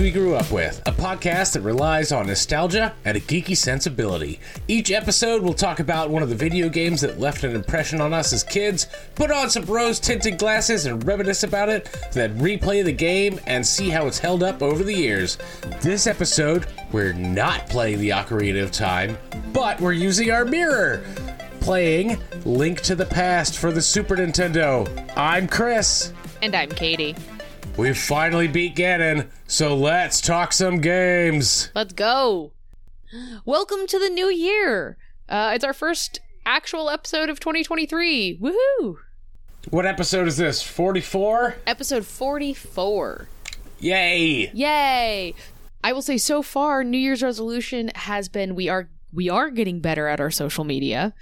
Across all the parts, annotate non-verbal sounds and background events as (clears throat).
We Grew Up With, a podcast that relies on nostalgia and a geeky sensibility. Each episode we'll talk about one of the video games that left an impression on us as kids, put on some rose tinted glasses and reminisce about it, then replay the game and see how it's held up over the years. This episode, we're not playing the Ocarina of Time, but we're using our mirror. Playing Link to the Past for the Super Nintendo. I'm Chris. And I'm Katie. We've finally beat Ganon, so let's talk some games. Let's go. Welcome to the new year. Uh, it's our first actual episode of 2023. Woohoo! What episode is this? 44? Episode 44. Yay! Yay! I will say so far New Year's resolution has been we are we are getting better at our social media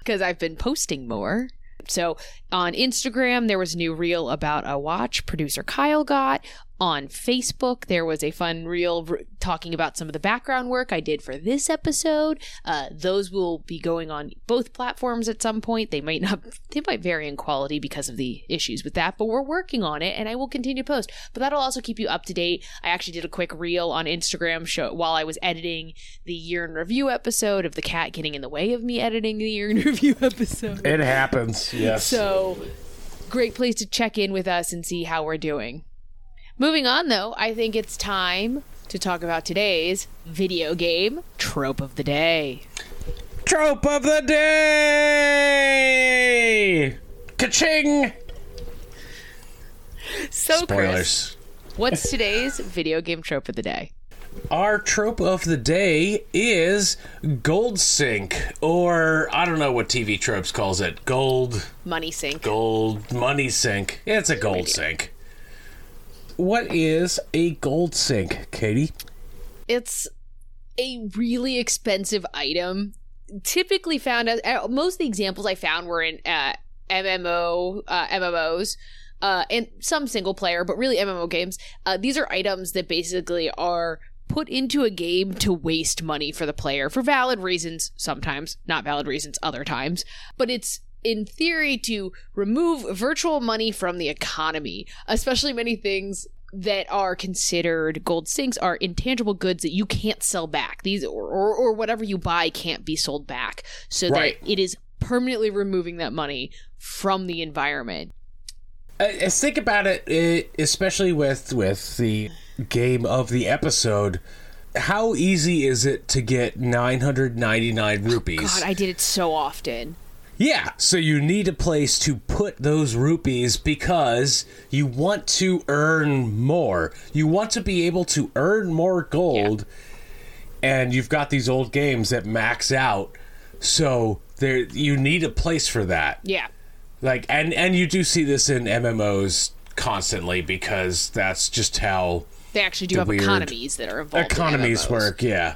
because I've been posting more. So on Instagram, there was a new reel about a watch producer Kyle got. On Facebook, there was a fun reel r- talking about some of the background work I did for this episode. Uh, those will be going on both platforms at some point. They might not, (laughs) they might vary in quality because of the issues with that, but we're working on it and I will continue to post. But that'll also keep you up to date. I actually did a quick reel on Instagram show while I was editing the year in review episode of the cat getting in the way of me editing the year in (laughs) review episode. It happens, yes. So, great place to check in with us and see how we're doing. Moving on, though, I think it's time to talk about today's video game trope of the day. Trope of the day! Ka-ching! So, Chris, Spoilers. what's today's video game trope of the day? Our trope of the day is gold sink, or I don't know what TV tropes calls it. Gold, Money sink. gold, money sink. It's a gold idea. sink. What is a gold sink, Katie? It's a really expensive item. Typically found as most of the examples I found were in uh, MMO uh, MMOs. Uh, and some single player, but really MMO games. Uh, these are items that basically are put into a game to waste money for the player for valid reasons, sometimes, not valid reasons, other times. But it's in theory to remove virtual money from the economy, especially many things that are considered gold sinks are intangible goods that you can't sell back. These or, or, or whatever you buy can't be sold back. So Right. that it is permanently removing that money from the environment. I, I think about it, it, especially with with the game of the episode. How easy is it to get 999 rupees? God, I did it so often. Yeah, so you need a place to put those rupees because you want to earn more. You want to be able to earn more gold, and you've got these old games that max out. So there, you need a place for that. Yeah. Like, and and you do see this in MMOs constantly because that's just how They actually do The have economies that are involved. in economies MMOs. work yeah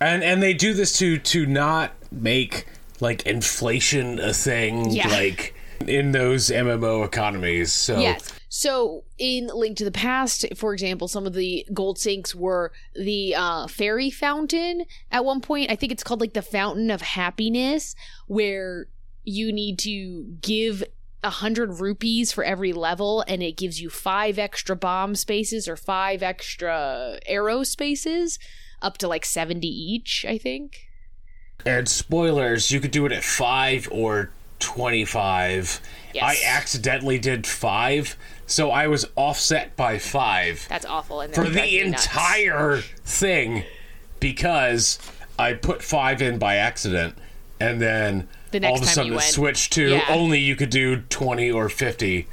and and they do this to to not make like inflation a thing Yeah. like in those mmo economies so Yes. So in Link to the Past, for example, some of the gold sinks were the uh, fairy fountain at one point. I think it's called like the Fountain of Happiness, where you need to give a hundred rupees for every level, and it gives you five extra bomb spaces or five extra arrow spaces, up to like seventy each. I think. And spoilers you could do it at 5 or 25 Yes. i accidentally did 5 so i was offset by 5 That's awful. And for the me nuts. entire thing because I put five in by accident, and then The all of a sudden it switched to Yeah. only you could do twenty or fifty. It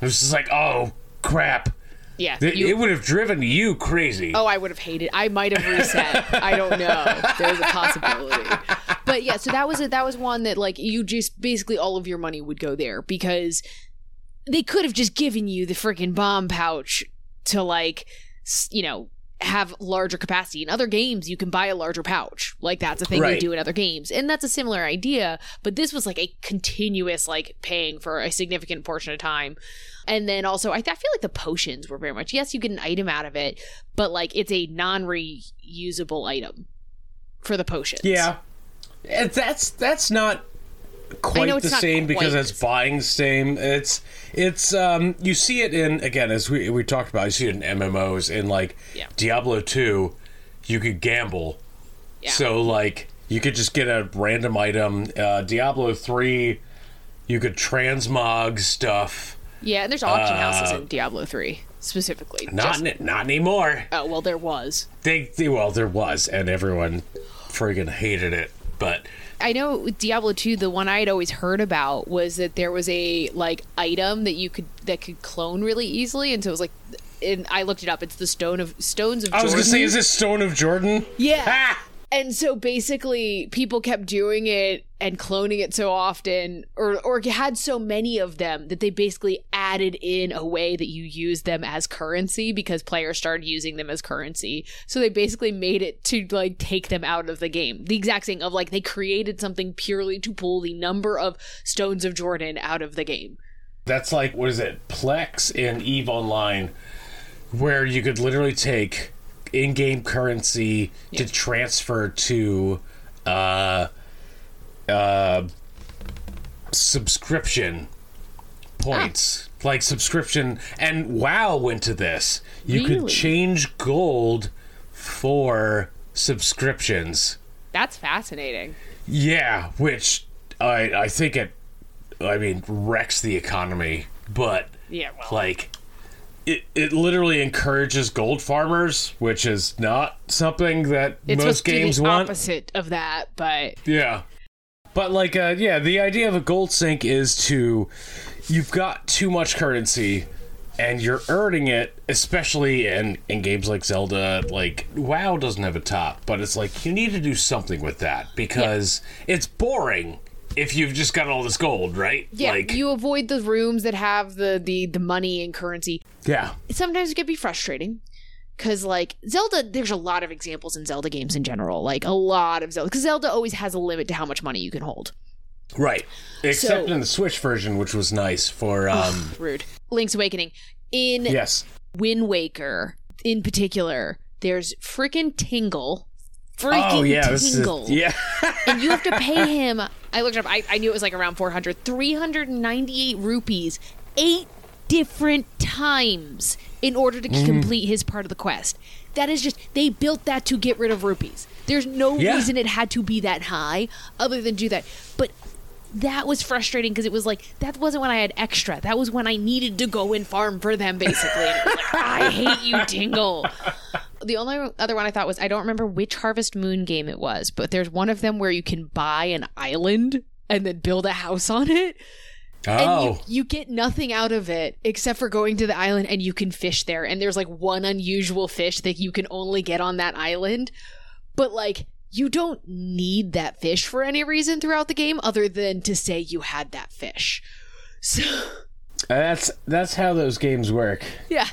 was just like, oh crap! Yeah. It, you- it would have driven you crazy. Oh, I would have hated. I might have reset. I don't know. There's a possibility. But yeah, so that was it. That was one that like you just basically all of your money would go there because they could have just given you the freaking bomb pouch to like you know have larger capacity. In other games, you can buy a larger pouch. Like that's a thing they Right. do in other games. And that's a similar idea, but this was like a continuous like paying for a significant portion of time. And then also I, th- I feel like the potions were very much yes, you get an item out of it, but like it's a non-reusable item for the potions. Yeah, that's that's not quite the same because it's buying the same. It's it's um you see it in again as we we talked about. You see it in MMOs in like Yeah. Diablo two, you could gamble. Yeah. So like you could just get a random item. Uh, Diablo three, you could transmog stuff. Yeah, and there's auction houses Uh, in Diablo 3 specifically. Not Just- not anymore. oh, well there was. They, they well there was and everyone friggin' hated it, but. I know Diablo 2 the one I had always heard about was that there was a like item that you could that could clone really easily and so it was like and I looked it up it's the stone of stones of I was Jordan. gonna say, is this Stone of Jordan? Yeah. And so basically, people kept doing it and cloning it so often, or or had so many of them that they basically added in a way that you use them as currency because players started using them as currency. So they basically made it to like take them out of the game. The exact thing of like they created something purely to pull the number of stones of Jordan out of the game. That's like what is it? Plex in Eve Online, where you could literally take in-game currency to transfer to uh, uh, subscription points. Like subscription, and WoW went to this. You could change gold for subscriptions. That's fascinating. Yeah, which I I think it I mean wrecks the economy, but Yeah, well, like it it literally encourages gold farmers, which is not something that it's most supposed to games the want. opposite of that, but Yeah. But like uh yeah, the idea of a gold sink is to you've got too much currency and you're earning it, especially in, in games like Zelda, like WoW doesn't have a top, but it's like you need to do something with that because it's boring if you've just got all this gold, right? Yeah, like you avoid the rooms that have the the the money and currency. Yeah. Sometimes it can be frustrating because like Zelda, there's a lot of examples in Zelda games in general, like a lot of Zelda, because Zelda always has a limit to how much money you can hold. Right. Except So- in the Switch version, which was nice for um Rude. Link's Awakening in yes. Wind Waker, in particular, there's freaking Tingle. Freaking Oh yeah, this is Tingle. yeah. (laughs) and you have to pay (laughs) him. I looked it up. I, I knew it was like around 400, 398 rupees, eight different times in order to Mm. complete his part of the quest. That is just they built that to get rid of rupees. There's no Yeah. reason it had to be that high other than do that. But that was frustrating because it was like that wasn't when I had extra. That was when I needed to go and farm for them, basically. And it was like, I hate you, Tingle. The only other one I thought was I don't remember which Harvest Moon game it was, but there's one of them where you can buy an island and then build a house on it. And Oh. you, you get nothing out of it except for going to the island and you can fish there. And there's like one unusual fish that you can only get on that island. But like, you don't need that fish for any reason throughout the game other than to say you had that fish. (laughs) So, That's that's how those games work. yeah.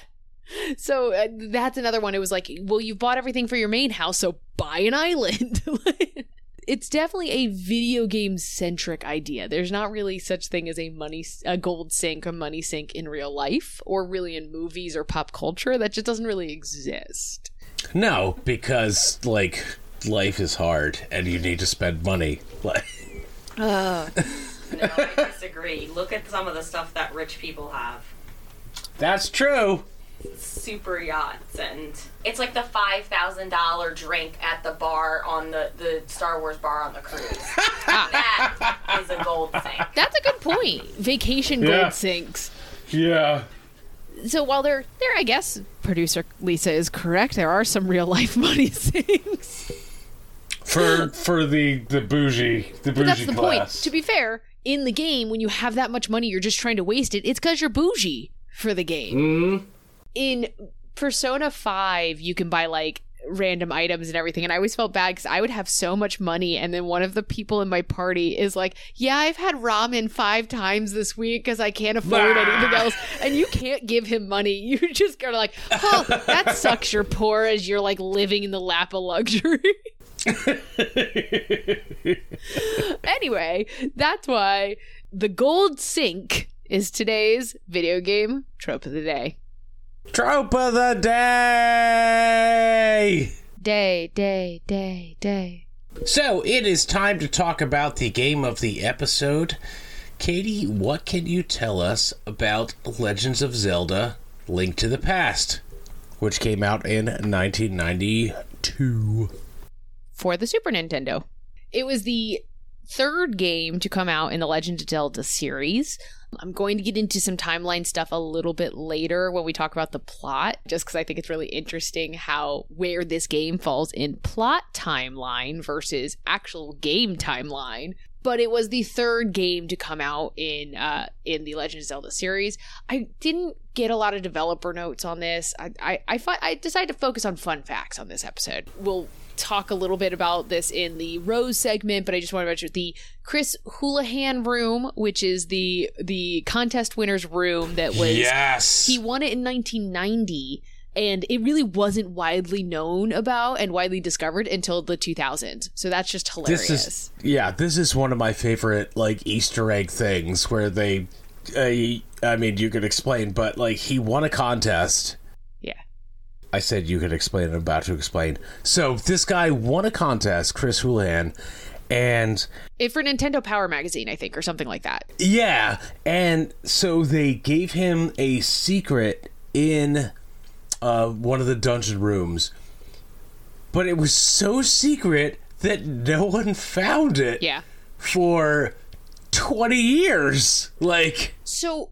So uh, that's another one. It was like, well, you've bought everything for your main house, so buy an island. (laughs) it's definitely a video game centric idea. There's not really such thing as a money a gold sink, a money sink in real life or really in movies or pop culture. That just doesn't really exist. No, because like life is hard and you need to spend money. Like Uh, (laughs) No, I disagree. Look at some of the stuff that rich people have. That's true. Super yachts and it's like the five thousand dollar drink at the bar on the, the Star Wars bar on the cruise. (laughs) that is a gold thing. that's a good point. Vacation gold sinks. Yeah. So while they're there, I guess producer Lisa is correct. There are some real life (laughs) money sinks. For for the the bougie the bougie But that's the point. class. To be fair, in the game, when you have that much money, you're just trying to waste it. It's because you're bougie for the game. Mm, In Persona 5, you can buy like random items and everything and i always felt bad because i would have so much money and then one of the people in my party is like yeah i've had ramen five times this week because i can't afford anything else and you can't give him money. (laughs) You just go like oh that (laughs) sucks. You're poor as you're like living in the lap of luxury. (laughs) Anyway that's why the gold sink is today's video game trope of the day Trope of the day! day day day day So it is time to talk about the game of the episode. Katie, what can you tell us about Legends of Zelda Link to the Past, which came out in 1992? for the Super Nintendo. It was the third game to come out in the Legend of Zelda series. I'm going to get into some timeline stuff a little bit later when we talk about the plot, just because I think it's really interesting how where this game falls in plot timeline versus actual game timeline. But it was the third game to come out in uh, in the Legend of Zelda series. I didn't get a lot of developer notes on this. I I, I, fi- I decided to focus on fun facts on this episode. We'll talk a little bit about this in the Rose segment, but I just want to mention the Chris Houlihan room, which is the the contest winners room that was Yes! he won it in 1990 and it really wasn't widely known about and widely discovered until the 2000s. So that's just hilarious. this is yeah this is one of my favorite like easter egg things where they uh, i mean you could explain but like he won a contest. I said you could explain i'm about to explain so this guy won a contest chris houlihan and It for Nintendo Power magazine, I think, or something like that. yeah and so they gave him a secret in uh, one of the dungeon rooms but it was so secret that no one found it Yeah. for 20 years. Like, So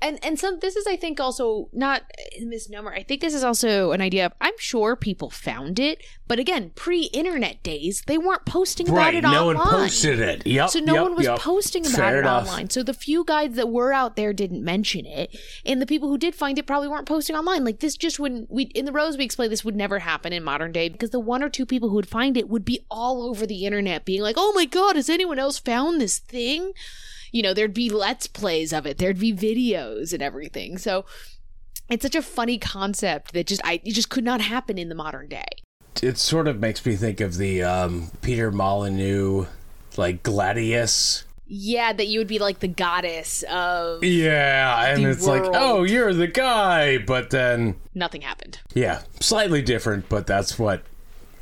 and and some this is I think also not a misnomer. I think this is also an idea. Of, I'm sure people found it, but again, pre-internet days, they weren't posting about right, it no online. one posted it. Yep. So no yep, one was yep. posting about Fair it enough. online. So the few guides that were out there didn't mention it, and the people who did find it probably weren't posting online. Like this just wouldn't. We in the Rose we explained this would never happen in modern day because the one or two people who would find it would be all over the internet, being like, "Oh my god, has anyone else found this thing?" You know, there'd be let's plays of it, there'd be videos and everything. So it's such a funny concept that just I it just could not happen in the modern day. It sort of makes me think of the um, Peter Molyneux, like Godus. Yeah, that you would be like the goddess of Yeah, and it's like, oh, you're the guy. But then, nothing happened. yeah, slightly different, but that's what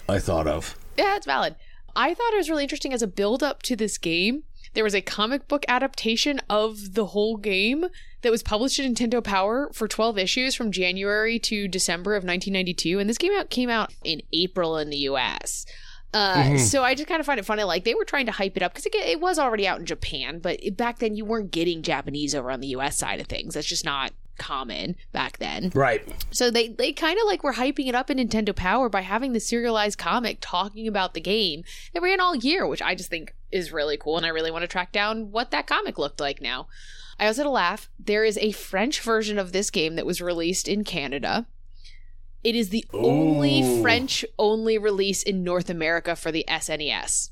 I thought of. Yeah, it's valid. I thought it was really interesting as a build up to this game. There was a comic book adaptation of the whole game that was published in Nintendo Power for 12 issues from January to December of 1992, and this game out came out in April in the US. Uh, So I just kind of find it funny. Like they were trying to hype it up because it, it was already out in Japan, but it- back then you weren't getting Japanese over on the US side of things. That's just not common back then. Right. So they they kind of like were hyping it up in Nintendo Power by having the serialized comic talking about the game. It ran all year, which I just think is really cool, and I really want to track down what that comic looked like now. I also had a laugh. There is a French version of this game that was released in Canada. It is the only French only release in North America for the SNES,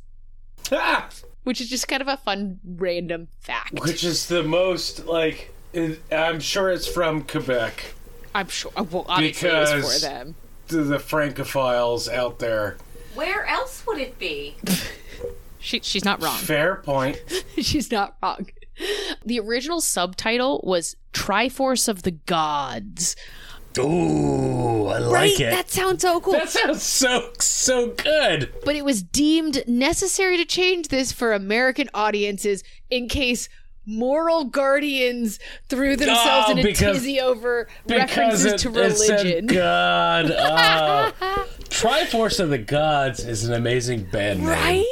Ah, which is just kind of a fun random fact. which is the most, like, I'm sure it's from Quebec. I'm sure. Well, obviously it was Because- for them. To the Francophiles out there. Where else would it be? (laughs) She, she's not wrong. Fair point. (laughs) She's not wrong. The original subtitle was Triforce of the Gods. Ooh, I like right? it. That sounds so cool. That sounds so so good. but it was deemed necessary to change this for American audiences in case moral guardians threw themselves Oh, in a because- tizzy over references it, to religion. God. Oh. (laughs) Triforce of the Gods is an amazing band name. Right?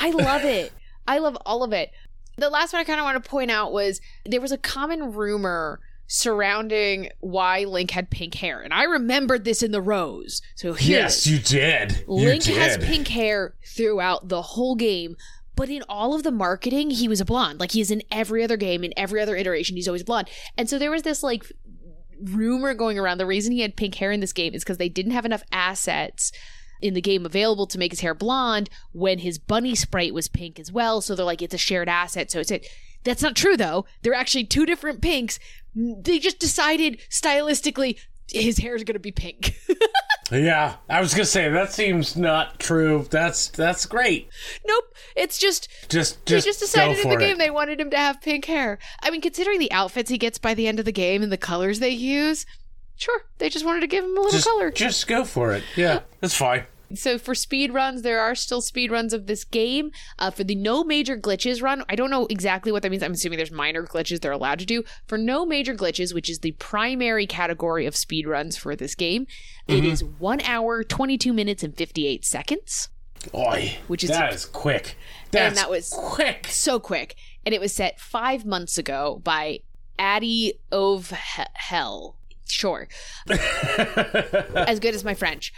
I love it. I love all of it. The last one I kind of want to point out was there was a common rumor surrounding why Link had pink hair. And I remembered this in the Rose. So here Yes, you did. Link you has pink hair throughout the whole game. But in all of the marketing, he was a blonde. Like he is in every other game, in every other iteration, he's always blonde. And so there was this like rumor going around the reason he had pink hair in this game is because they didn't have enough assets in the game available to make his hair blonde when his bunny sprite was pink as well. So they're like, it's a shared asset. So it's it. That's not true though. They're actually two different pinks. They just decided stylistically his hair is going to be pink. (laughs) Yeah, I was gonna say that seems not true. That's that's great. nope. It's just Just they just, just decided in the game it. they wanted him to have pink hair. I mean, considering the outfits he gets by the end of the game and the colors they use, sure, they just wanted to give him a little just, color. just go for it. Yeah, that's fine. So for speed runs, there are still speed runs of this game. Uh, for the no major glitches run, I don't know exactly what that means. I'm assuming there's minor glitches they're allowed to do. For no major glitches, which is the primary category of speed runs for this game, it is one hour, 22 minutes, and 58 seconds. Oi, Which is- that is quick. That's that was- quick. So quick. And it was set five months ago by Addie of Hell. Sure. as good as my French.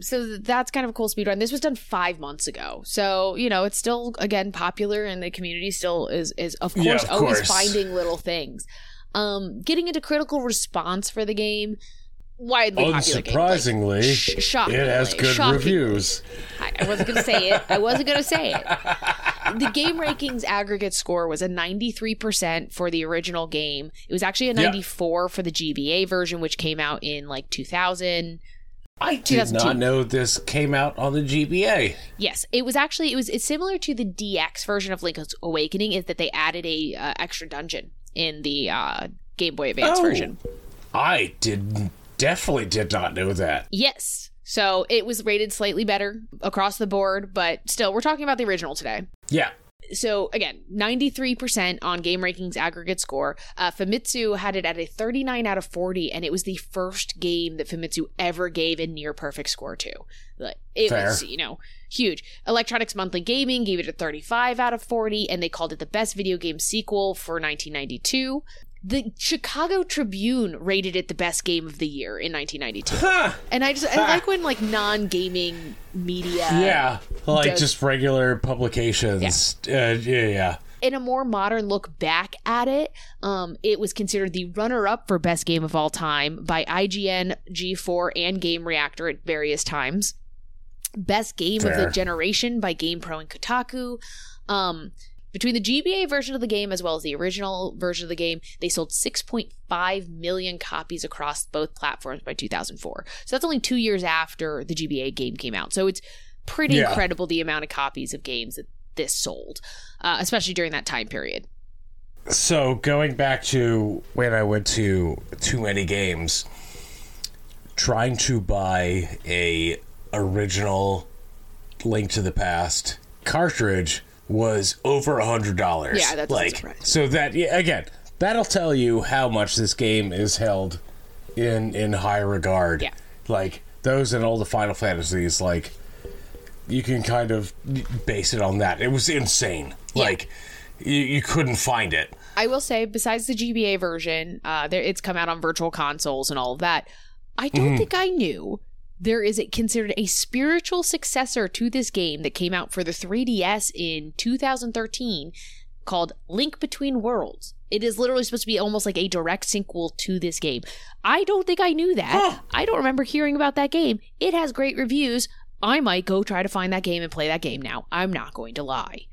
So that's kind of a cool speed run. This was done five months ago, so you know it's still again popular, and the community still is is of course Yeah, of always course. finding little things. Um, getting into critical response for the game, widely popular game. Like, Unsurprisingly, sh- shockingly, it has good shockingly. reviews. I, I wasn't going to say it. I wasn't going to say it. (laughs) The game rankings aggregate score was a 93% for the original game. It was actually a Yeah. 94 for the GBA version, which came out in like 2000. I did not know this came out on the GBA. Yes, it was actually it was it's similar to the DX version of Link's Awakening. Is that they added a uh, extra dungeon in the uh, Game Boy Advance Oh. version? I did definitely did not know that. Yes. So it was rated slightly better across the board, but still, we're talking about the original today. Yeah. so again, 93% on game rankings aggregate score. Uh, Famitsu had it at a 39 out of 40, and it was the first game that Famitsu ever gave a near perfect score to. Like, It Fair. was, you know, huge. Electronics Monthly Gaming gave it a 35 out of 40, and they called it the best video game sequel for 1992. The Chicago Tribune rated it the best game of the year in 1992. Huh. And I just I like when like non-gaming media Yeah. Like does- just regular publications. Uh, yeah, yeah. in a more modern look back at it, um, it was considered the runner up for best game of all time by IGN, G4, and Game Reactor at various times. Best game of the generation by GamePro and Kotaku. Um, between the GBA version of the game as well as the original version of the game, they sold 6.5 million copies across both platforms by 2004. So that's only two years after the GBA game came out. So it's pretty Yeah. incredible the amount of copies of games that this sold, uh, especially during that time period. So going back to when I went to too many games, trying to buy a original Link to the Past cartridge was over a hundred dollars. Yeah, that's like so that yeah, again that'll tell you how much this game is held in in high regard. Yeah. like those and all the Final Fantasies, like you can kind of base it on that. It was insane. Yeah. Like you, you couldn't find it. I will say, besides the GBA version, uh, there it's come out on virtual consoles and all of that. I don't think I knew there is a, considered a spiritual successor to this game that came out for the 3DS in 2013 called Link Between Worlds. It is literally supposed to be almost like a direct sequel to this game. I don't think I knew that. I don't remember hearing about that game. It has great reviews. I might go try to find that game and play that game now. I'm not going to lie.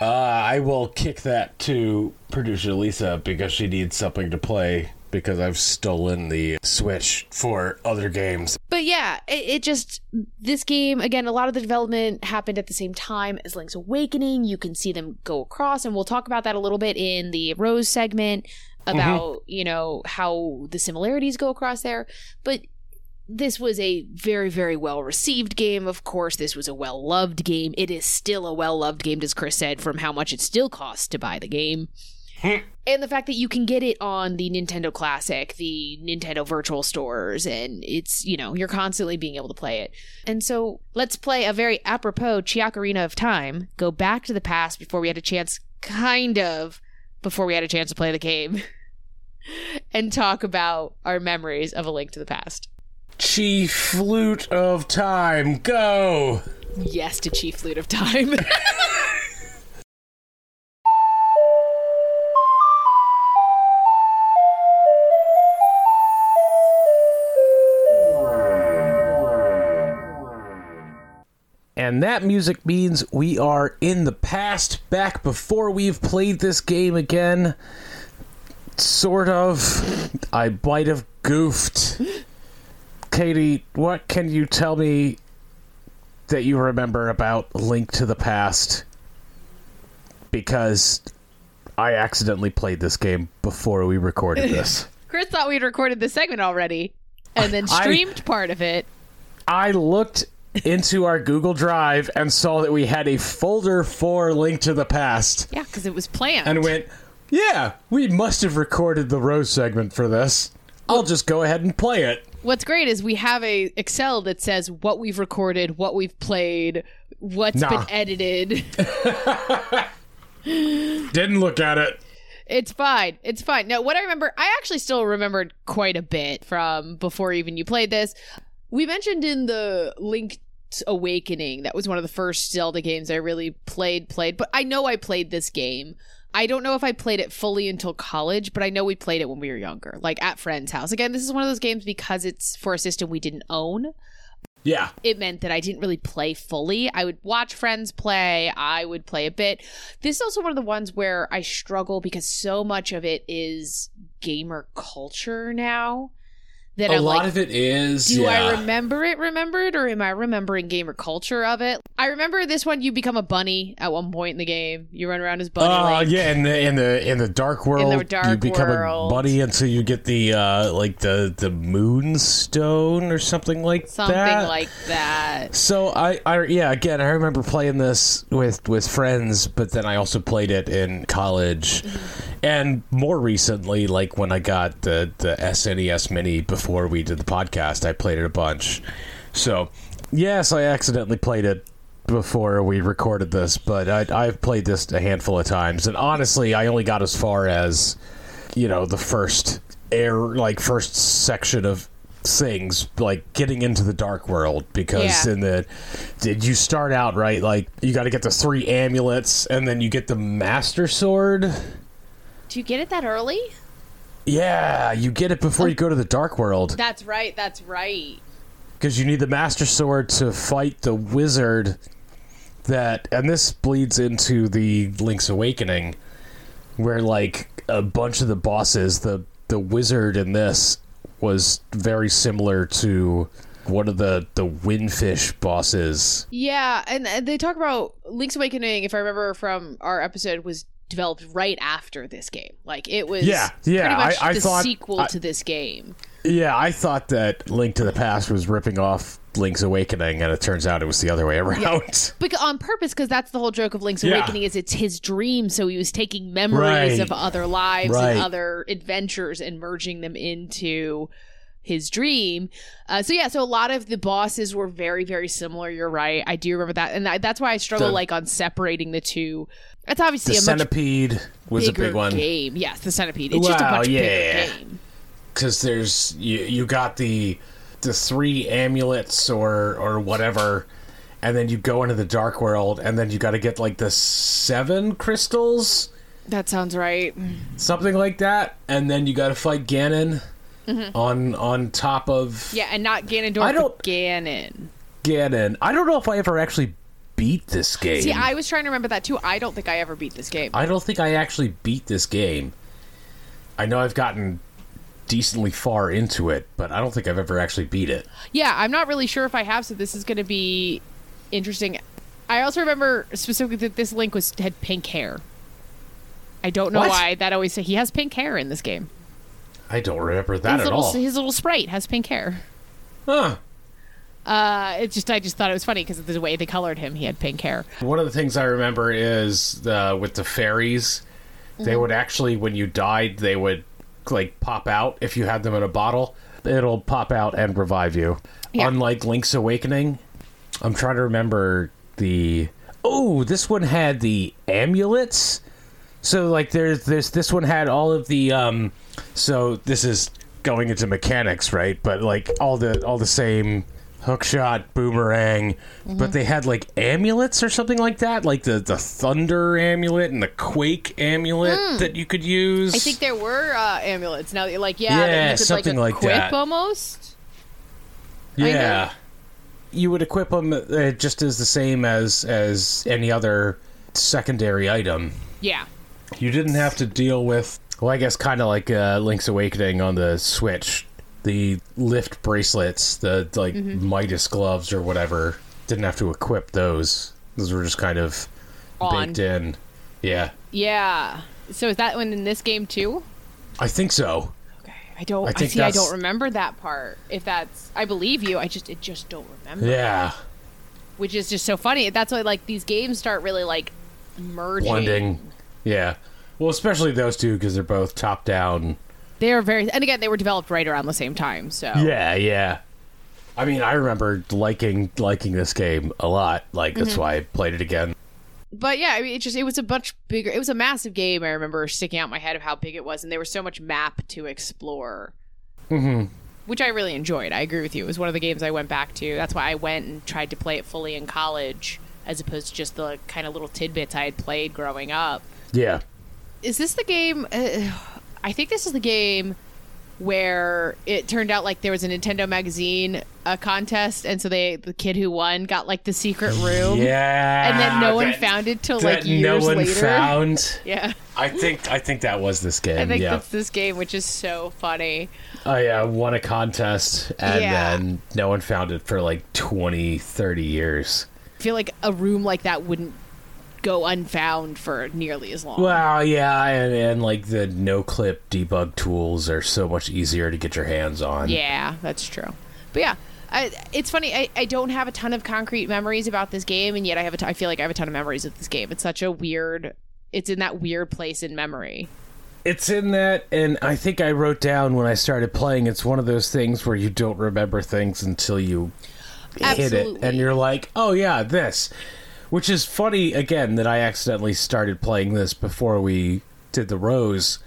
Uh, I will kick that to producer Lisa because she needs something to play because I've stolen the Switch for other games. But yeah, it, it just this game again. A lot of the development happened at the same time as Link's Awakening. You can see them go across, and we'll talk about that a little bit in the Rose segment mm-hmm. about you know how the similarities go across there. But this was a very very well received game. Of course, this was a well loved game. It is still a well loved game, as Chris said, from how much it still costs to buy the game. (laughs) And the fact that you can get it on the Nintendo Classic, the Nintendo virtual stores, and it's, you know, you're constantly being able to play it. And so let's play a very apropos Chiakarina of Time, go back to the past before we had a chance, kind of, before we had a chance to play the game, (laughs) and talk about our memories of A Link to the Past. Chief Flute of Time, go! Yes to Chief Flute of Time. (laughs) And that music means we are in the past, back before we've played this game again. Sort of. I might have goofed. Katie, what can you tell me that you remember about Link to the Past? Because I accidentally played this game before we recorded this. (laughs) Chris thought we'd recorded the segment already and then I- streamed part of it. I looked into our Google Drive and saw that we had a folder for Link to the Past Yeah, because it was planned. and went, yeah, we must have recorded the Rose segment for this. I'll oh. just go ahead and play it. What's great is we have a Excel that says what we've recorded, what we've played, what's Nah. been edited. (laughs) Didn't look at it. It's fine. It's fine. Now, what I remember, I actually still remembered quite a bit from before even you played this. We mentioned in the Awakening that was one of the first Zelda games I really played. Played, but I know I played this game. I don't know if I played it fully until college, but I know we played it when we were younger, like at friends' house. Again, this is one of those games because it's for a system we didn't own Yeah. it meant that I didn't really play fully. I would watch friends play, I would play a bit. This is also one of the ones where I struggle because so much of it is gamer culture now. That A I'm lot like, of it is. do yeah. I remember it remembered or am I remembering gamer culture of it? I remember this one you become a bunny at one point in the game. You run around as bunny. Oh Link. yeah, in the in the in the dark world, in the dark you become world. a bunny until you get the uh like the the moonstone or something like Something that. like that. So I, I yeah again I remember playing this with with friends, but then I also played it in college, and more recently, like when I got the the SNES Mini before we did the podcast, I played it a bunch. So yes, I accidentally played it before we recorded this, but I, I've played this a handful of times, and honestly, I only got as far as you know the first air like first section of things like getting into the dark world because Yeah. in the did you start out right like you got to get the three amulets and then you get the master sword Do you get it that early? yeah you get it before you go to the dark world That's right. That's right. because you need the master sword to fight the wizard that and this bleeds into the link's awakening where like a bunch of the bosses the the wizard in this was very similar to one of the the windfish bosses Yeah, and uh, they talk about Link's Awakening, if I remember from our episode, was developed right after this game. Like it was Yeah, yeah, pretty much I- I the thought- sequel I- to this game. yeah i thought that link to the past was ripping off link's awakening and it turns out it was the other way around (laughs) But on purpose, because that's the whole joke of Link's Yeah. Awakening is it's his dream. So he was taking memories Right. of other lives Right. and other adventures and merging them into his dream. Uh, so yeah, so a lot of the bosses were very, very similar. You're right. I do remember that, and that's why I struggle The- like on separating the two. That's obviously the a much centipede was a big one game. Yes, the centipede. It's just a Wow, much yeah. bigger game. because there's you you got the the three amulets or or whatever and then you go into the dark world and then you got to get like the seven crystals That sounds right. something like that and then you got to fight ganon on on top of Mm-hmm. Yeah, and not Ganondorf, I but don't- Ganon. ganon i don't know if i ever actually beat this game See, I was trying to remember that too. I don't think I ever beat this game. I don't think I actually beat this game. I know I've gotten decently far into it, but I don't think I've ever actually beat it. Yeah, I'm not really sure if I have, so this is going to be interesting. I also remember specifically that this Link was had pink hair. I don't know What? why. That always say he has pink hair in this game. I don't remember that his at little all. his little sprite has pink hair. Huh. Uh, it just I just thought it was funny because of the way they colored him. He had pink hair. One of the things I remember is uh, with the fairies, Mm-hmm. they would actually, when you died, they would like pop out if you had them in a bottle. It'll pop out and revive you. Yeah. Unlike Link's Awakening, I'm trying to remember the. Oh, this one had the amulets. So like, there's this. This one had all of the. um So this is going into mechanics, right? But like all the all the same hookshot, boomerang, Mm-hmm. but they had like amulets or something like that, like the the thunder amulet and the quake amulet that you could use. I think there were uh, amulets. Now, you're like, yeah, Yeah, you could something like like that. almost. yeah. you would equip them uh, just as the same as as any other secondary item. Yeah. You didn't have to deal with, well, I guess kind of like uh, Link's Awakening on the Switch, the lift bracelets, the like Midas gloves or whatever. Didn't have to equip those. Those were just kind of On. baked in. Yeah, Yeah. So is that one in this game too? I think so. Okay. I don't I I, see I don't remember that part. If that's I believe you, I just I just don't remember. Yeah, Which is just so funny. That's why like these games start really like merging. blending. Yeah, well, especially those two because they're both top down. They are very and again they were developed right around the same time. So Yeah, yeah. I mean, I remember liking liking this game a lot. Like that's why I played it again. but yeah, I mean, it just it was a much bigger. It was a massive game. I remember sticking out my head of how big it was, and there was so much map to explore, hmm which I really enjoyed. I agree with you. It was one of the games I went back to. That's why I went and tried to play it fully in college, as opposed to just the kind of little tidbits I had played growing up. Yeah. Is this the game? Uh, I think this is the game where it turned out like there was a Nintendo magazine a contest, and so they the kid who won got like the secret room. Yeah. And then no one that- found it till like years no one later. found. (laughs) Yeah. I think I think that was this game. I think yeah. that's this game, which is so funny. I uh, won a contest and Yeah. then no one found it for like 20, 30 years. I feel like a room like that wouldn't go unfound for nearly as long. Well, yeah, and, and like the no clip debug tools are so much easier to get your hands on. yeah, that's true. But yeah, I, it's funny. I, I don't have a ton of concrete memories about this game, and yet I have a t- I feel like I have a ton of memories of this game. It's such a weird. It's in that weird place in memory. It's in that, and I think I wrote down when I started playing. It's one of those things where you don't remember things until you hit it, and you're like, "Oh yeah, this." Which is funny again that I accidentally started playing this before we did the rose.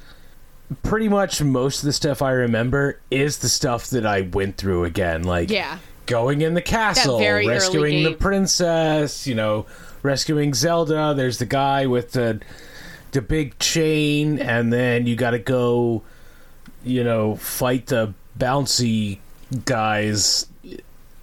Pretty much most of the stuff I remember is the stuff that I went through again, like Yeah. going in the castle, rescuing the princess, you know, rescuing Zelda. There's the guy with the the big chain, and then you got to go, you know, fight the bouncy guys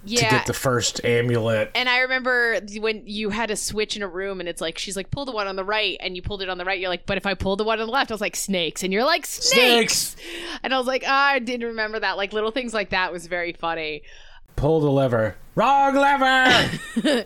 Yeah. to get the first amulet. and I remember when you had a switch in a room, and it's like she's like, "Pull the one on the right," and you pulled it on the right. You're like, "But if I pull the one on the left," I was like, "Snakes," and you're like, "Snakes,", Snakes! and I was like, ah, "I didn't remember that." Like little things like that was very funny. Pull the lever. Wrong lever. (laughs)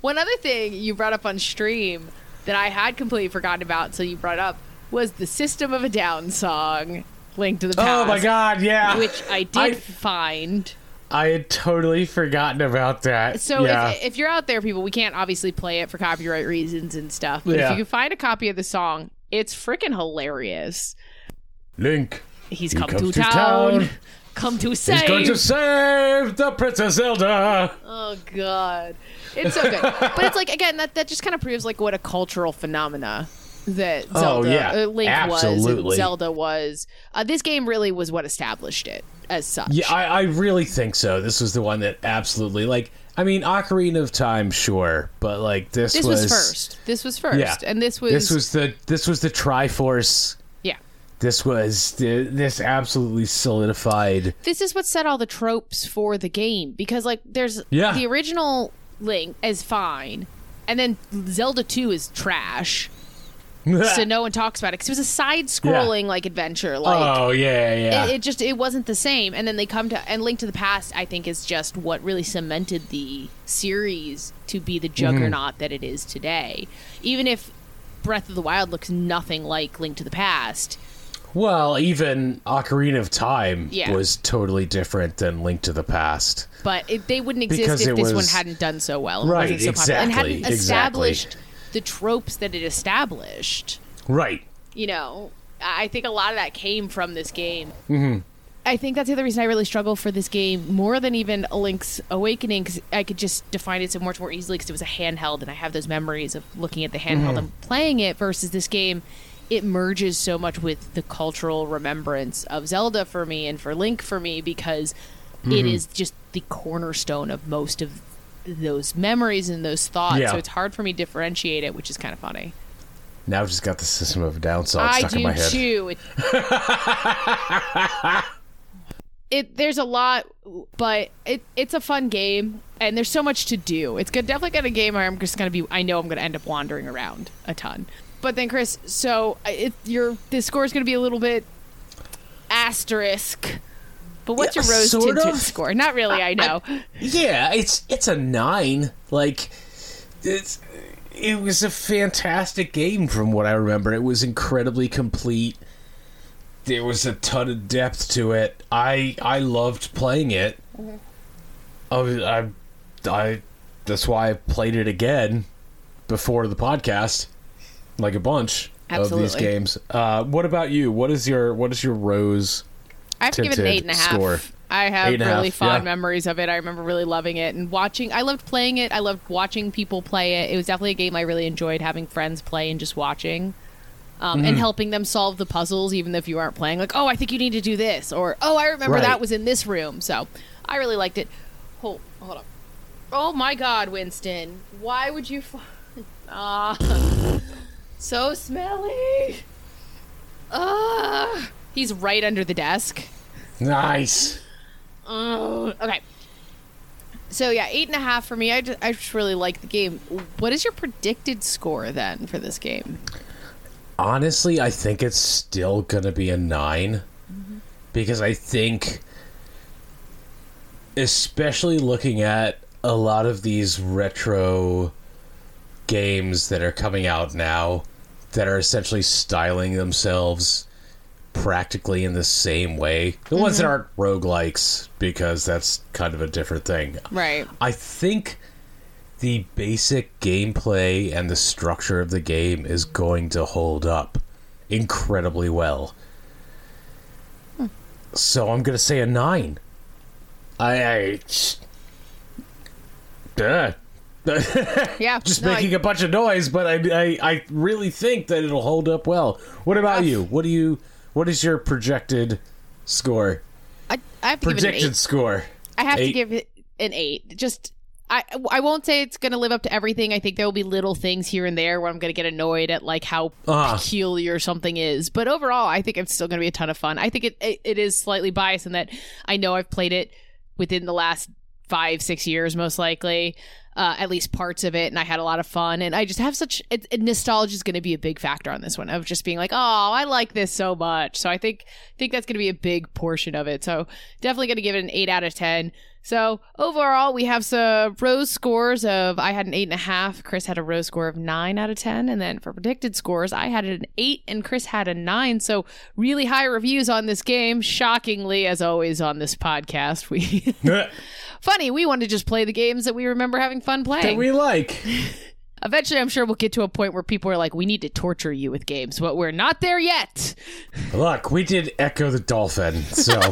One other thing you brought up on stream that I had completely forgotten about, so you brought up, was the System of a Down song, "Link to the Past." oh my god, yeah. Which I did I- find. I had totally forgotten about that. So yeah. if, if you're out there, people, we can't obviously play it for copyright reasons and stuff. But Yeah. if you can find a copy of the song, it's freaking hilarious. Link He's He come to, to town, town. come to save. going to save the Princess Zelda. oh god, it's so good. but it's like again that that just kind of proves like what a cultural phenomena that Oh, Zelda yeah. uh, Link was, Absolutely. and Zelda was. Uh, this game really was what established it as such. Yeah, I, I really think so. This was the one that absolutely like. I mean, Ocarina of Time, sure, but like this, this was, first. This was first, Yeah, and this was this was the this was the Triforce. yeah. This was this absolutely solidified. this is what set all the tropes for the game because like there's Yeah. the original link is fine and then zelda 2 is trash so (laughs) no one talks about it because it was a side scrolling like adventure like oh yeah, yeah. it, it just it wasn't the same and then they come to and link to the past i think is just what really cemented the series to be Mm-hmm. the juggernaut that it is today even if breath of the wild looks nothing like link to the past well, even Ocarina of Time Yeah. was totally different than Link to the Past. but it, they wouldn't exist Because if this one hadn't done so well and Right, wasn't so popular and exactly, hadn't exactly. The tropes that it established. Right. You know, I think a lot of that came from this game. Mm-hmm. I think that's the other reason I really struggle for this game more than even a Link's Awakening because I could just define it so much more easily because it was a handheld and I have those memories of looking at the handheld Mm-hmm. and playing it versus this game. It merges so much with the cultural remembrance of Zelda for me and for Link for me because it Mm-hmm. is just the cornerstone of most of those memories and those thoughts. Yeah. So it's hard for me to differentiate it, which is kind of funny. Now I've just got the System of a Down song I stuck do in my head. too. It- (laughs) it there's a lot, but it it's a fun game, and there's so much to do. It's good, definitely gonna game where I'm just gonna be. I know I'm gonna end up wandering around a ton. But then, Chris, so uh, it, your the score is gonna be a little bit asterisk. But what's Yeah, your rose sort tinted of. score? Not really, I know. Yeah, it's it's a nine. Like it's it was a fantastic game from what I remember. It was incredibly complete. There was a ton of depth to it. I I loved playing it. I, was- I I that's why I played it again before the podcast, like a bunch of these games. Uh, what about you? What is your what is your rose? I have to give it an eight and a half. score. I have really half, fond yeah. memories of it. I remember really loving it and watching. I loved playing it. I loved watching people play it. It was definitely a game I really enjoyed having friends play and just watching. Um, Mm-hmm. And helping them solve the puzzles, even if you aren't playing. Like, oh, I think you need to do this, or oh, I remember Right. that was in this room. So, I really liked it. Hold, hold on. Oh my God, Winston, why would you? F- (laughs) Ah, so smelly. Ah, he's right under the desk. Nice. Oh, okay. So yeah, eight and a half for me. I just, I just really like the game. What is your predicted score then for this game? Honestly, I think it's still gonna be a 9 mm-hmm. because I think, especially looking at a lot of these retro games that are coming out now, that are essentially styling themselves practically in the same way. The ones that aren't roguelikes, because that's kind of a different thing. Right. I think the basic gameplay and the structure of the game is going to hold up incredibly well. Hmm. So I'm gonna say a nine. I, I Duh. (laughs) Yeah. just no, making a bunch of noise, but I, I I really think that it'll hold up well. What about you? What do you? What is your projected score? I, I have to give it an Predicted eight. score. I have to give it an eight. Just I I won't say it's going to live up to everything. I think there will be little things here and there where I'm going to get annoyed at like how Uh-huh. peculiar something is. But overall, I think it's still going to be a ton of fun. I think it, it it is slightly biased in that I know I've played it within the last five six years most likely. Uh, at least parts of it, and I had a lot of fun. And I just have such nostalgia is going to be a big factor on this one of just being like, oh, I like this so much. So I think think that's going to be a big portion of it. So definitely going to give it an eight out of ten. So overall, we have some rose scores of I had an eight and a half. Chris had a rose score of nine out of ten, and then for predicted scores, I had an eight and Chris had a nine. So really high reviews on this game. Shockingly, as always on this podcast, we (laughs) funny we want to just play the games that we remember having fun playing. that we like. (laughs) Eventually, I'm sure we'll get to a point where people are like, "We need to torture you with games," but we're not there yet. Look, we did Ecco the Dolphin, so (laughs)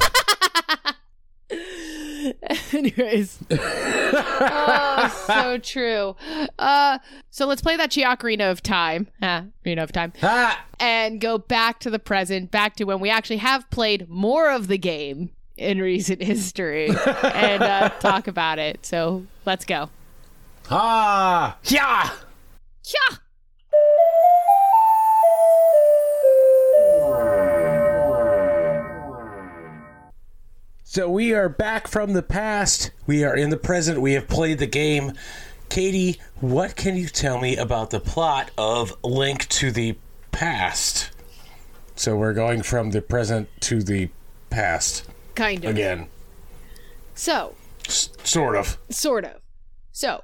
Anyways. oh, so true. Uh, so let's play that Chiacarina of time. Ah, Arena of time. ah, And go back to the present, back to when we actually have played more of the game in recent (laughs) history (laughs) and uh, talk about it. So let's go. ah, yeah. Yeah. So we are back from the past. We are in the present. We have played the game. Katie, what can you tell me about the plot of Link to the Past? So we're going from the present to the past Kind of. again. So, S- sort of. sort of. So,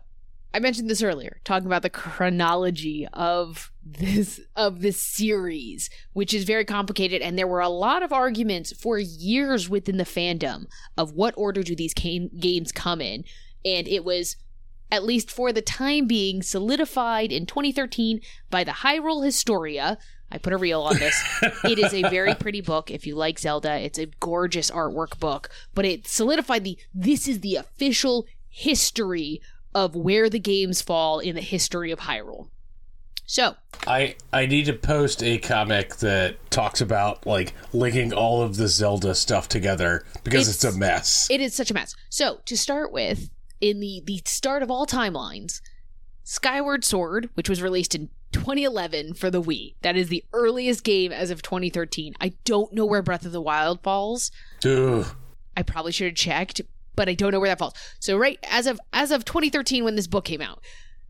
I mentioned this earlier, talking about the chronology of this of this series, which is very complicated, and there were a lot of arguments for years within the fandom of what order do these came, games come in, and it was at least for the time being solidified in 2013 by the Hyrule Historia. I put a reel on this. it is a very pretty book. If you like Zelda, it's a gorgeous artwork book, but it solidified the this is the official history of where the games fall in the history of Hyrule. So, I I need to post a comic that talks about like linking all of the Zelda stuff together because it's, It's- a mess. it is such a mess. So, to start with, in the the start of all timelines, Skyward Sword, which was released in 2011 for the Wii. That is the earliest game as of 2013. I don't know where Breath of the Wild falls. Ugh. I probably should have checked, but I don't know where that falls. So right as of as of 2013 when this book came out,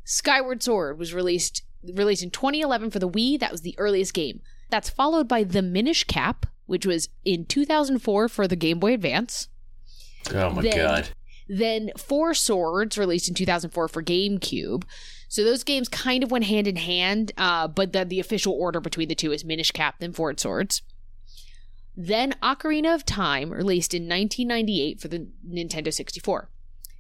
Skyward Sword was released released in 2011 for the Wii. That was the earliest game. That's followed by The Minish Cap, which was in 2004 for the Game Boy Advance. Oh my Then- god. Then Four Swords, released in 2004 for GameCube. So those games kind of went hand in hand, uh, but the, the official order between the two is Minish Cap, then Four Swords. Then Ocarina of Time, released in 1998 for the Nintendo 64.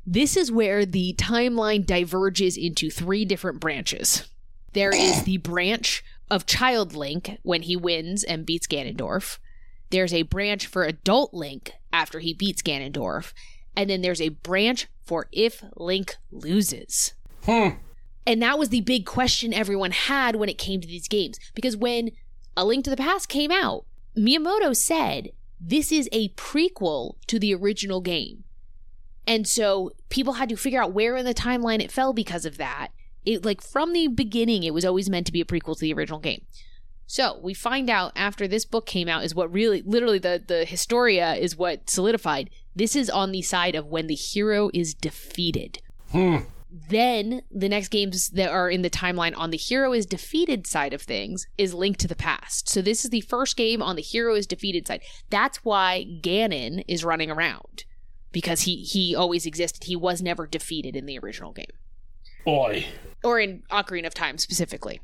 This is where the timeline diverges into three different branches. There is the branch of Child Link when he wins and beats Ganondorf. There's a branch for Adult Link after he beats Ganondorf. And then there's a branch for if Link loses. Hmm. And that was the big question everyone had when it came to these games. Because when A Link to the Past came out, Miyamoto said this is a prequel to the original game. And so people had to figure out where in the timeline it fell because of that. It like from the beginning it was always meant to be a prequel to the original game. So we find out after this book came out is what really literally the the Historia is what solidified. This is on the side of when the hero is defeated. Hmm. Then the next games that are in the timeline on the hero is defeated side of things is linked to the Past. So this is the first game on the hero is defeated side. That's why Ganon is running around because he he always existed. He was never defeated in the original game Boy. or in Ocarina of Time specifically.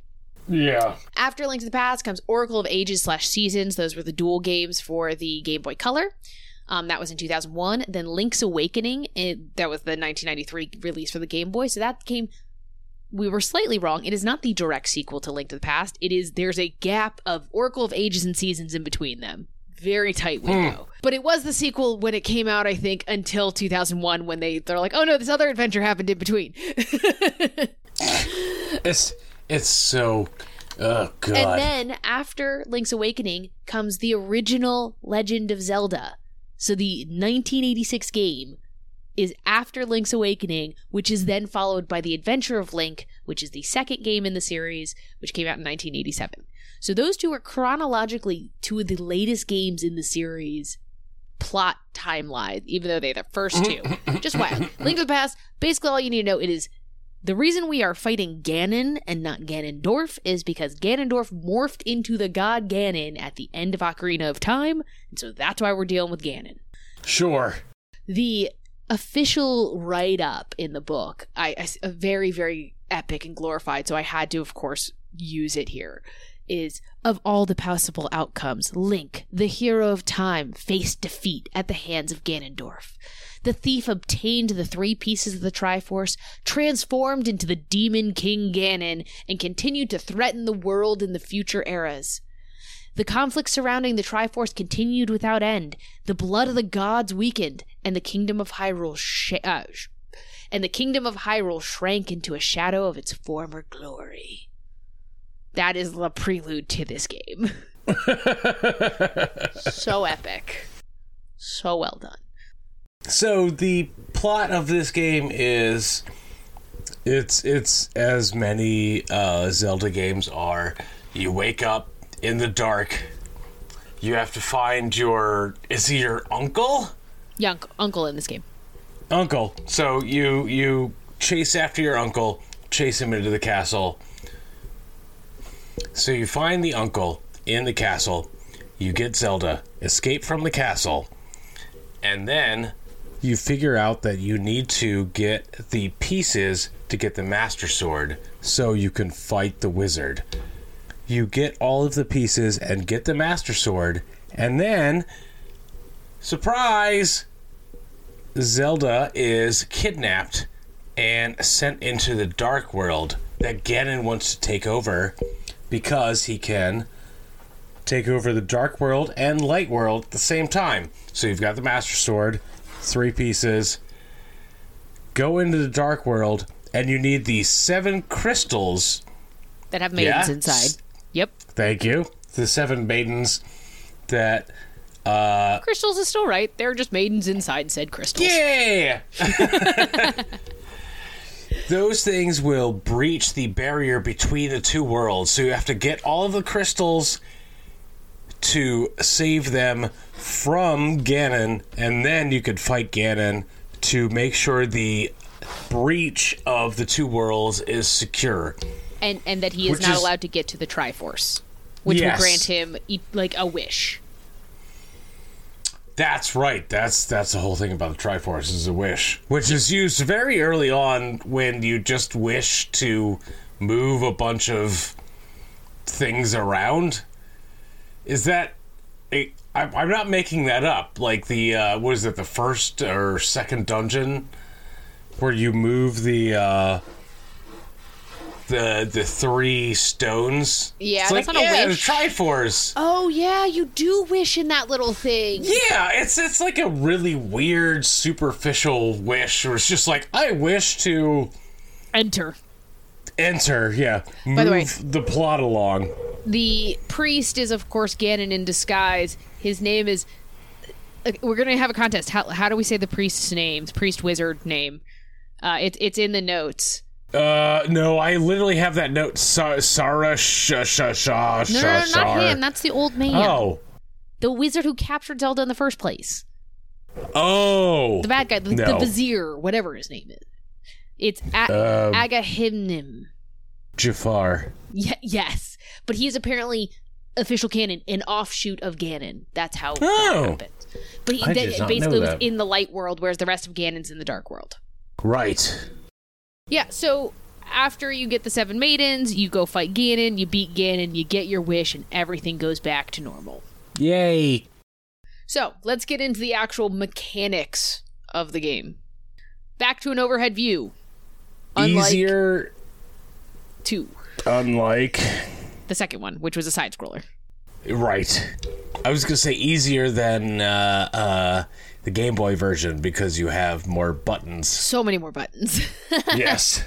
Yeah. After Link to the Past comes Oracle of Ages slash Seasons. Those were the dual games for the Game Boy Color. Um, that was in 2001. Then Link's Awakening, it, that was the 1993 release for the Game Boy. So that came. We were slightly wrong. It is not the direct sequel to Link to the Past. It is there's a gap of Oracle of Ages and Seasons in between them. Very tight window. But it was the sequel when it came out, I think, until 2001 when they they're like, oh no, this other adventure happened in between. (laughs) It's it's so oh god. And then after Link's Awakening comes the original Legend of Zelda. So the 1986 game is after Link's Awakening, which is then followed by The Adventure of Link, which is the second game in the series, which came out in 1987. So those two are chronologically two of the latest games in the series plot timeline, even though they're the first two. (laughs) Just wild. Link to the Past, basically all you need to know it is the reason we are fighting Ganon and not Ganondorf is because Ganondorf morphed into the god Ganon at the end of Ocarina of Time, and so that's why we're dealing with Ganon. sure. The official write up in the book, I, I a very very epic and glorified, so I had to of course use it here. Is of all the possible outcomes, Link, the hero of time, faced defeat at the hands of Ganondorf. The thief obtained the three pieces of the Triforce, transformed into the demon King Ganon, and continued to threaten the world in the future eras. The conflict surrounding the Triforce continued without end. The blood of the gods weakened, and the kingdom of Hyrule sh- uh, sh- and the kingdom of Hyrule shrank into a shadow of its former glory. That is the prelude to this game. (laughs) so epic. So well done. So the plot of this game is it's it's as many uh, Zelda games are. You wake up in the dark. You have to find your is he your uncle? Yeah, uncle, uncle in this game. Uncle. So you you chase after your uncle, chase him into the castle. So you find the uncle in the castle. You get Zelda, escape from the castle, and then you figure out that you need to get the pieces to get the Master Sword so you can fight the wizard. You get all of the pieces and get the Master Sword, and then surprise! Zelda is kidnapped and sent into the dark world that Ganon wants to take over because he can take over the dark world and light world at the same time. So you've got the Master Sword, three pieces. Go into the dark world, and you need the seven crystals. That have maidens Yeah? inside. Yep. Thank you. The seven maidens that. Uh, Crystals is still right. They're just maidens inside said crystals. Yeah! (laughs) Those things will breach the barrier between the two worlds. So you have to get all of the crystals to save them from Ganon, and then you could fight Ganon to make sure the breach of the two worlds is secure. and and that he is Which not is- allowed to get to the Triforce, which Yes. will grant him like a wish. That's right. That's that's the whole thing about the Triforce is a wish, which is used very early on when you just wish to move a bunch of things around. Is that? I, I'm I'm not making that up. Like the uh, what is it? The first or second dungeon where you move the uh, the the three stones. Yeah, it's that's like, not a yeah, wish. the Triforce. Oh yeah, you do wish in that little thing. Yeah, it's it's like a really weird, superficial wish. Where it's just like I wish to Enter. Enter. Yeah, move By the way- the plot along. The priest is of course Ganon in disguise. His name is. We're gonna have a contest. How how do we say the priest's name? The priest wizard name. Uh, it's it's in the notes. Uh, no, I literally have that note. Sa- Sarah Sha Sha Sha No, no, no, not him. That's the old man. Oh, The wizard who captured Zelda in the first place. oh, The bad guy, the, the vizier, whatever his name is. It's A- Um, Agahimnim. Jafar. Ye- yes, but he is apparently official canon, an offshoot of Ganon. That's how Oh. that happened. But he I that basically was in the light world, whereas the rest of Ganon's in the dark world. Right. Yeah, so after you get the seven maidens, you go fight Ganon, you beat Ganon, you get your wish, and everything goes back to normal. Yay. So let's get into the actual mechanics of the game. Back to an overhead view. Unlike Easier. two, Unlike. the second one, which was a side scroller. Right. I was gonna say easier than uh, uh, the Game Boy version because you have more buttons. So many more buttons. (laughs) yes.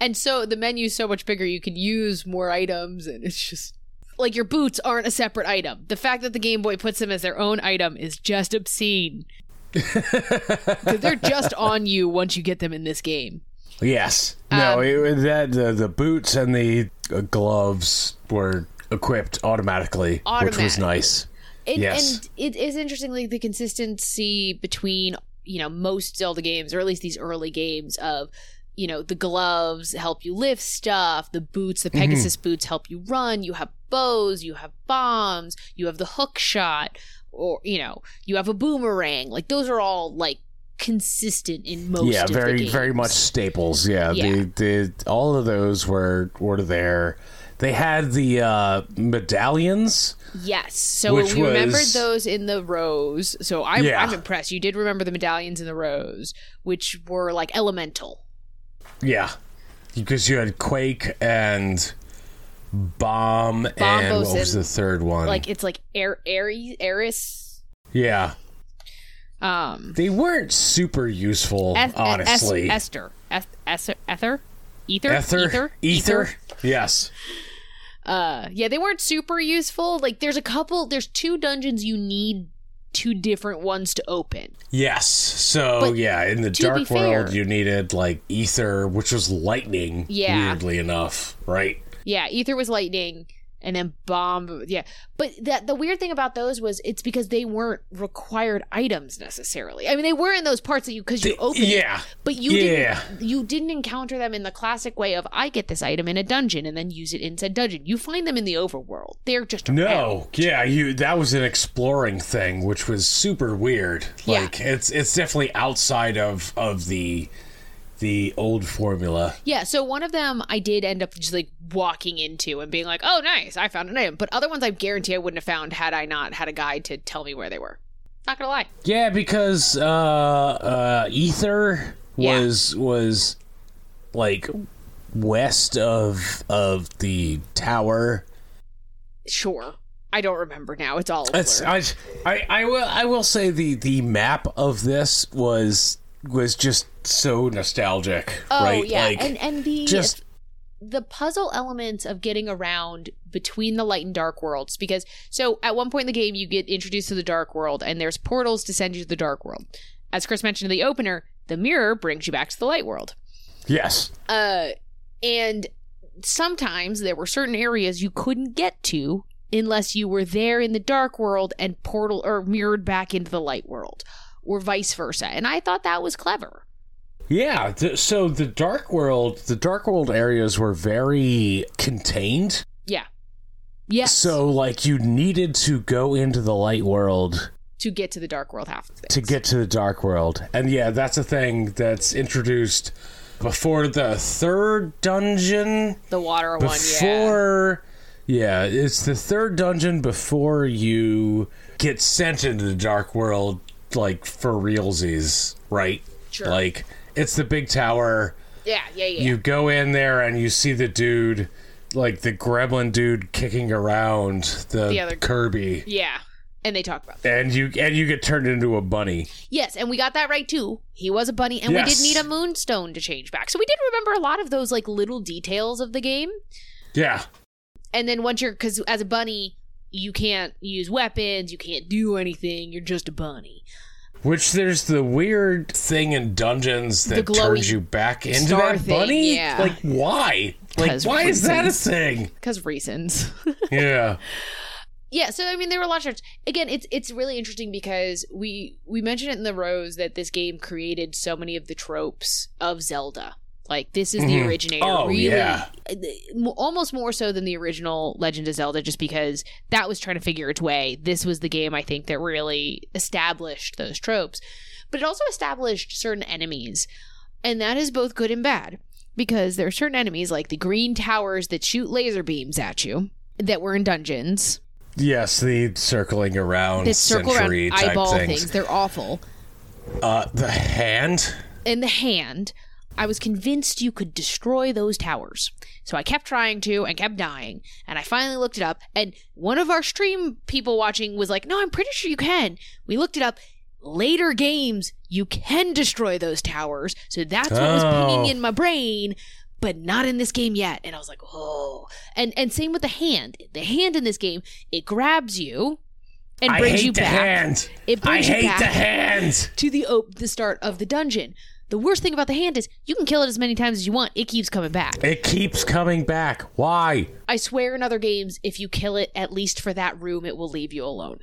and so the menu's so much bigger, you can use more items, and it's just. Like your boots aren't a separate item. The fact that the Game Boy puts them as their own item is just obscene. (laughs) they're just on you once you get them in this game. Yes. No, Um, it, that the, the boots and the uh, gloves were equipped automatically, which was nice. And, Yes. and it is interesting, like the consistency between you know most Zelda games, or at least these early games of you know the gloves help you lift stuff, the boots, the Pegasus boots help you run. You have bows, you have bombs, you have the hook shot, or you know you have a boomerang. Like those are all like consistent in most. yeah, of the very very much staples. Yeah, Yeah. The, the all of those were were there. They had the uh, medallions. Yes. So we remembered those in the rows. So I'm, Yeah. I'm impressed. You did remember the medallions in the rows, which were like elemental. Yeah, because you had Quake and Bomb, and what was the third one? Like it's like Air Aries Eris. yeah, Um they weren't super useful, Eth- honestly. Es- Esther. Eth- Ether Ether? Ether? Ether, Ether? ether, yes. Uh yeah, they weren't super useful. Like there's a couple there's two dungeons you need two different ones to open. Yes. So But yeah, in the dark world, fair- you needed like ether, which was lightning. Yeah. Weirdly enough, right? Yeah, Ether was lightning, and then bomb. Yeah, but that the weird thing about those was it's because they weren't required items necessarily. I mean, they were in those parts that you because you opened it, Yeah. but you Yeah. didn't. You didn't encounter them in the classic way of I get this item in a dungeon and then use it in said dungeon. You find them in the overworld. They're just around. No, yeah, you that was an exploring thing, which was super weird. Yeah. Like it's it's definitely outside of of the the old formula. Yeah, so one of them I did end up just like walking into and being like, "Oh, nice, I found an item." But other ones I guarantee I wouldn't have found had I not had a guide to tell me where they were. Not gonna lie. Yeah, because uh uh ether Yeah. was was like west of of the tower. Sure. I don't remember now. It's all It's. I, I I will I will say the the map of this was was just so nostalgic, Oh right? yeah, Like and and the just the puzzle elements of getting around between the light and dark worlds because so at one point in the game you get introduced to the dark world and there's portals to send you to the dark world. As Chris mentioned in the opener, the mirror brings you back to the light world. yes. Uh and sometimes there were certain areas you couldn't get to unless you were there in the dark world and portal or mirrored back into the light world or vice versa. And I thought that was clever. Yeah, th- so the dark world, the dark world areas were very contained. Yeah. Yes. So like you needed to go into the light world to get to the dark world half to get to the dark world. And yeah, that's a thing that's introduced before the third dungeon. the water one, yeah. Before yeah, it's the third dungeon before you get sent into the dark world like for realsies, right? Sure. Like it's the big tower. Yeah, yeah, yeah. You go in there and you see the dude like the gremlin dude kicking around the, The other- Kirby. yeah. And they talk about that. And you and you get turned into a bunny. Yes, and we got that right too. He was a bunny, and we Yes. did need a moonstone to change back. So we did remember a lot of those like little details of the game. Yeah. And then once you're, because as a bunny, you can't use weapons, you can't do anything. You're just a bunny. Which there's the weird thing in dungeons that turns you back into star that thing, bunny. yeah. Like why? Like why is that a thing? Because reasons. (laughs) Yeah. yeah, so I mean, there were a lot of shirts. Again, it's it's really interesting because we we mentioned it in the rose that this game created so many of the tropes of Zelda. Like this is the Mhm. originator, Oh, really, yeah. uh, almost more so than the original Legend of Zelda, just because that was trying to figure its way. This was the game I think that really established those tropes, but it also established certain enemies, and that is both good and bad because there are certain enemies like the green towers that shoot laser beams at you that were in dungeons Yes, the circling around that circle around century type eyeball things. things. They're awful. Uh the hand. In the hand, I was convinced you could destroy those towers. So I kept trying to and kept dying. And I finally looked it up. And one of our stream people watching was like, No, I'm pretty sure you can. We looked it up. Later games, you can destroy those towers. So that's what was pinging Oh. in my brain. But not in this game yet. And I was like, oh. And and same with the hand. The hand in this game, it grabs you and I brings you the back. hand. It I brings you hate back the hand. to the op- the start of the dungeon. The worst thing about the hand is you can kill it as many times as you want. It keeps coming back. It keeps coming back. Why? I swear in other games, if you kill it at least for that room, it will leave you alone.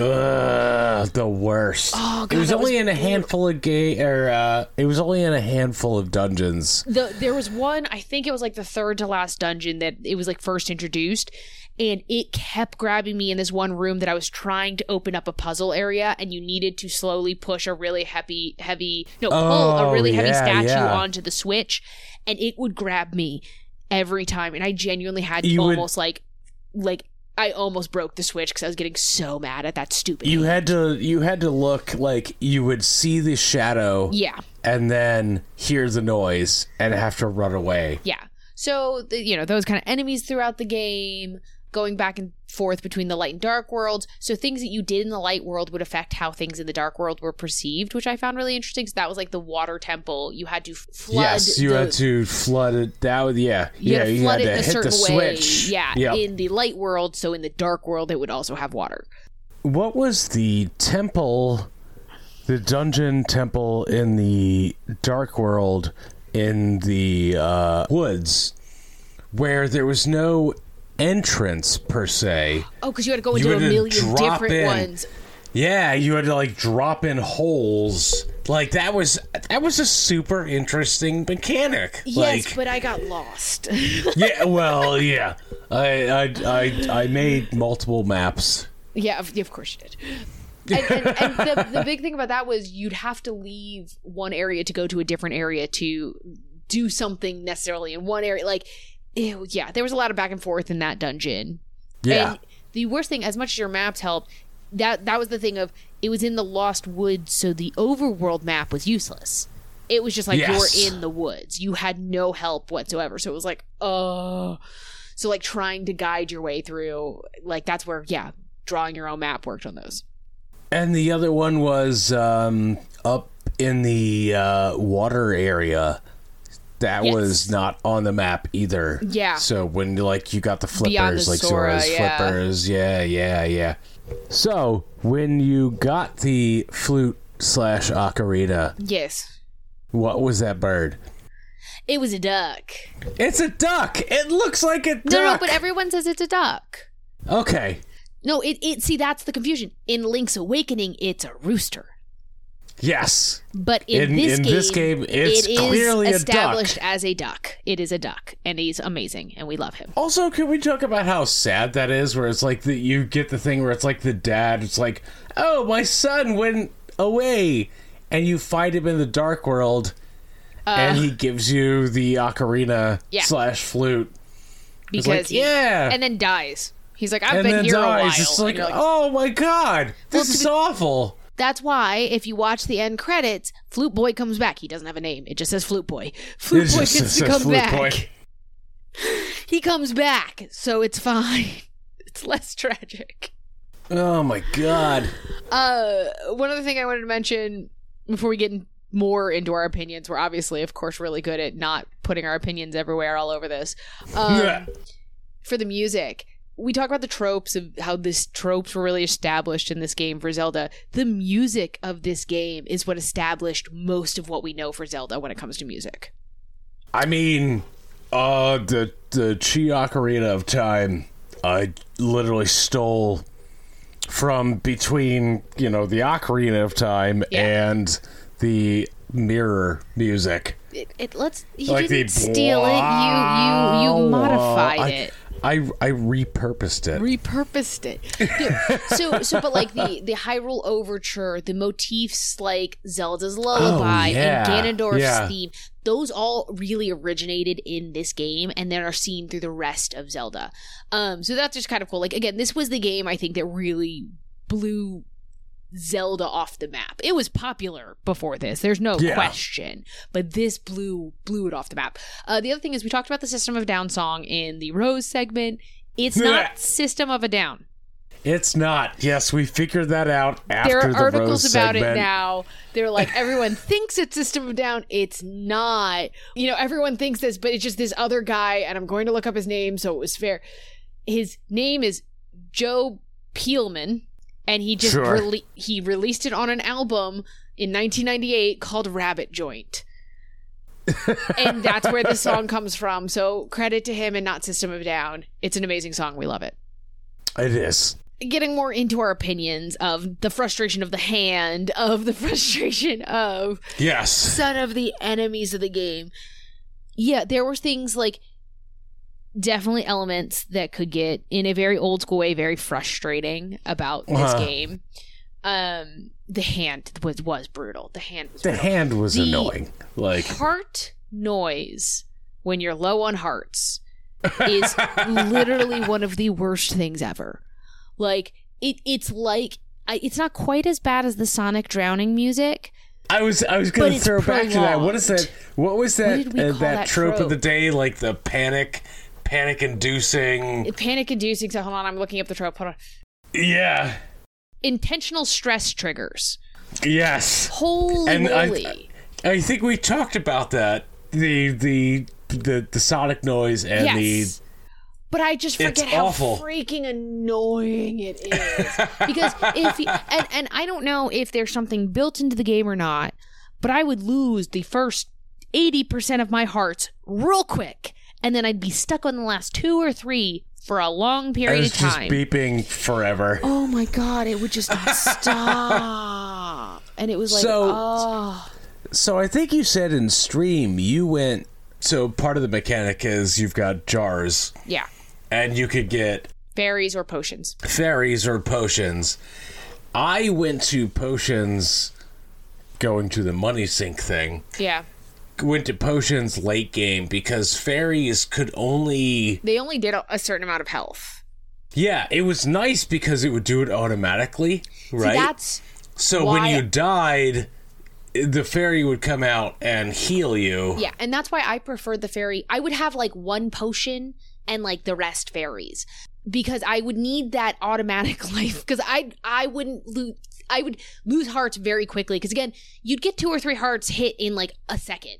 Ugh, the worst. Oh, it was only was in a handful of gay or uh it was only in a handful of dungeons. The there was one, I think it was like the third to last dungeon that it was like first introduced, and it kept grabbing me in this one room that I was trying to open up a puzzle area, and you needed to slowly push a really heavy, heavy no pull Oh, a really oh, heavy yeah, statue yeah. onto the switch, and it would grab me every time, and I genuinely had You would- almost like like. I almost broke the switch because I was getting so mad at that stupid. You hand. had to you had to look like you would see the shadow yeah, and then hear the noise and have to run away. Yeah. So, you know, those kind of enemies throughout the game, going back and forth between the light and dark worlds. So, things that you did in the light world would affect how things in the dark world were perceived, which I found really interesting. So, that was like the water temple. You had to flood. yes, you the, had to flood it. That would yeah, You yeah. had to you flood had it to hit certain the way. switch. Yeah. Yep. In the light world. So, in the dark world, it would also have water. What was the temple, the dungeon temple in the dark world in the uh, woods, where there was no entrance per se? Oh, because you had to go into a million different in. ones. Yeah, you had to like drop in holes. Like that was that was a super interesting mechanic. Yes, like, but I got lost. (laughs) yeah, well, yeah. I, I I I made multiple maps. Yeah, of, of course you did. (laughs) And, and, and the, the big thing about that was you'd have to leave one area to go to a different area to do something necessarily in one area. Like, ew, yeah, there was a lot of back and forth in that dungeon. Yeah. And the worst thing, as much as your maps helped, that that was the thing of it was in the Lost Woods, so the overworld map was useless. It was just like Yes. you're in the woods. You had no help whatsoever. So it was like, oh. So like trying to guide your way through, like that's where, yeah, drawing your own map worked on those. And the other one was um, up in the uh, water area. That Yes. was not on the map either. Yeah. So when like you got the Beyond the flippers, like Zora's yeah. flippers, yeah, yeah, yeah. So when you got the flute slash ocarina, Yes. what was that bird? It was a duck. It's a duck. It looks like a duck. No, no, but everyone says it's a duck. Okay. No, it, it see that's the confusion. In Link's Awakening, it's a rooster. Yes. But in, In- this, in game, this game, it's it is clearly a duck. established as a duck. It is a duck, and he's amazing, and we love him. Also, can we talk about how sad that is? Where it's like that you get the thing where it's like the dad. It's like, oh, my son went away, and you find him in the dark world, and he gives you the ocarina Uh. Yeah. slash flute. Because like, he, yeah. and then dies. He's like, I've and been here a while. It's like, like, oh my god, this to is be- awful. That's why if you watch the end credits, Flute Boy comes back. He doesn't have a name. It just says Flute Boy. Flute Boy gets to come back. Boy. (laughs) He comes back, so it's fine. (laughs) It's less tragic. Oh my god. Uh, one other thing I wanted to mention before we get in- more into our opinions, we're obviously, of course, really good at not putting our opinions everywhere, all over this. (laughs) Um, for the music, we talk about the tropes of how this tropes were really established in this game for Zelda. The music of this game is what established most of what we know for Zelda when it comes to music. I mean, uh, the the Chi Ocarina of Time, I literally stole from between you know the Ocarina of Time Yeah. and the mirror music. It, it let's you Like didn't steal it. You you you modified I, it. I I repurposed it. repurposed it. Dude, so so but like the the Hyrule Overture, the motifs like Zelda's Lullaby Oh, yeah, and Ganondorf's yeah. theme, those all really originated in this game and then are seen through the rest of Zelda. Um so that's just kind of cool. Like again, this was the game I think that really blew Zelda off the map. It was popular before this. There's no Yeah. question, but this blew blew it off the map. Uh, the other thing is we talked about the System of Down song in the Rose segment. It's not System of a Down. It's not. Yes, we figured that out after There are the articles about segment. it now. They're like everyone (laughs) thinks it's System of Down. It's not. You know, everyone thinks this, but it's just this other guy, and I'm going to look up his name so it was fair. His name is Joe Peelman, and he just Sure. rele- he released it on an album in 1998 called Rabbit Joint. (laughs) and that's where the song comes from. So credit to him and not System of Down. It's an amazing song. We love it It is. getting more into our opinions of the frustration of the hand, of the (laughs) frustration of Yes. son of the enemies of the game. Yeah, there were things like definitely elements that could get in a very old school way very frustrating about this Uh-huh. game. Um the hand was was brutal. The hand was The brutal. hand was The- annoying. Like heart noise when you're low on hearts (laughs) is literally one of the worst things ever. Like it, it's like I, it's not quite as bad as the Sonic drowning music. I was I was going to throw back to that. What is that? What was that? we uh, that, that trope, of the day, like the panic, panic inducing. Panic inducing. So hold on, I'm looking up the trope. Hold on. Yeah. Intentional stress triggers. Yes. Holy And I- moly! I think we talked about that. The the the the sonic noise and yes. But I just It's forget how awful. freaking annoying it is. because if you, and and I don't know if there's something built into the game or not, but I would lose the first eighty percent of my hearts real quick, and then I'd be stuck on the last two or three for a long period it's of just time. beeping forever. oh my god, it would just (laughs) stop, and it was like, So- oh, So I think you said in stream you went. So part of the mechanic is you've got jars, yeah, and you could get fairies or potions. fairies or potions. I went to potions going to the money sink thing. Yeah, Went to potions late game because fairies could only they only did a, certain amount of health. Yeah, it was nice because it would do it automatically, right? See, that's so when you died, the fairy would come out and heal you. Yeah, and that's why I prefer the fairy. I would have like one potion and like the rest fairies because I would need that automatic (laughs) life because I I wouldn't lose I would lose hearts very quickly because again, you'd get two or three hearts hit in like a second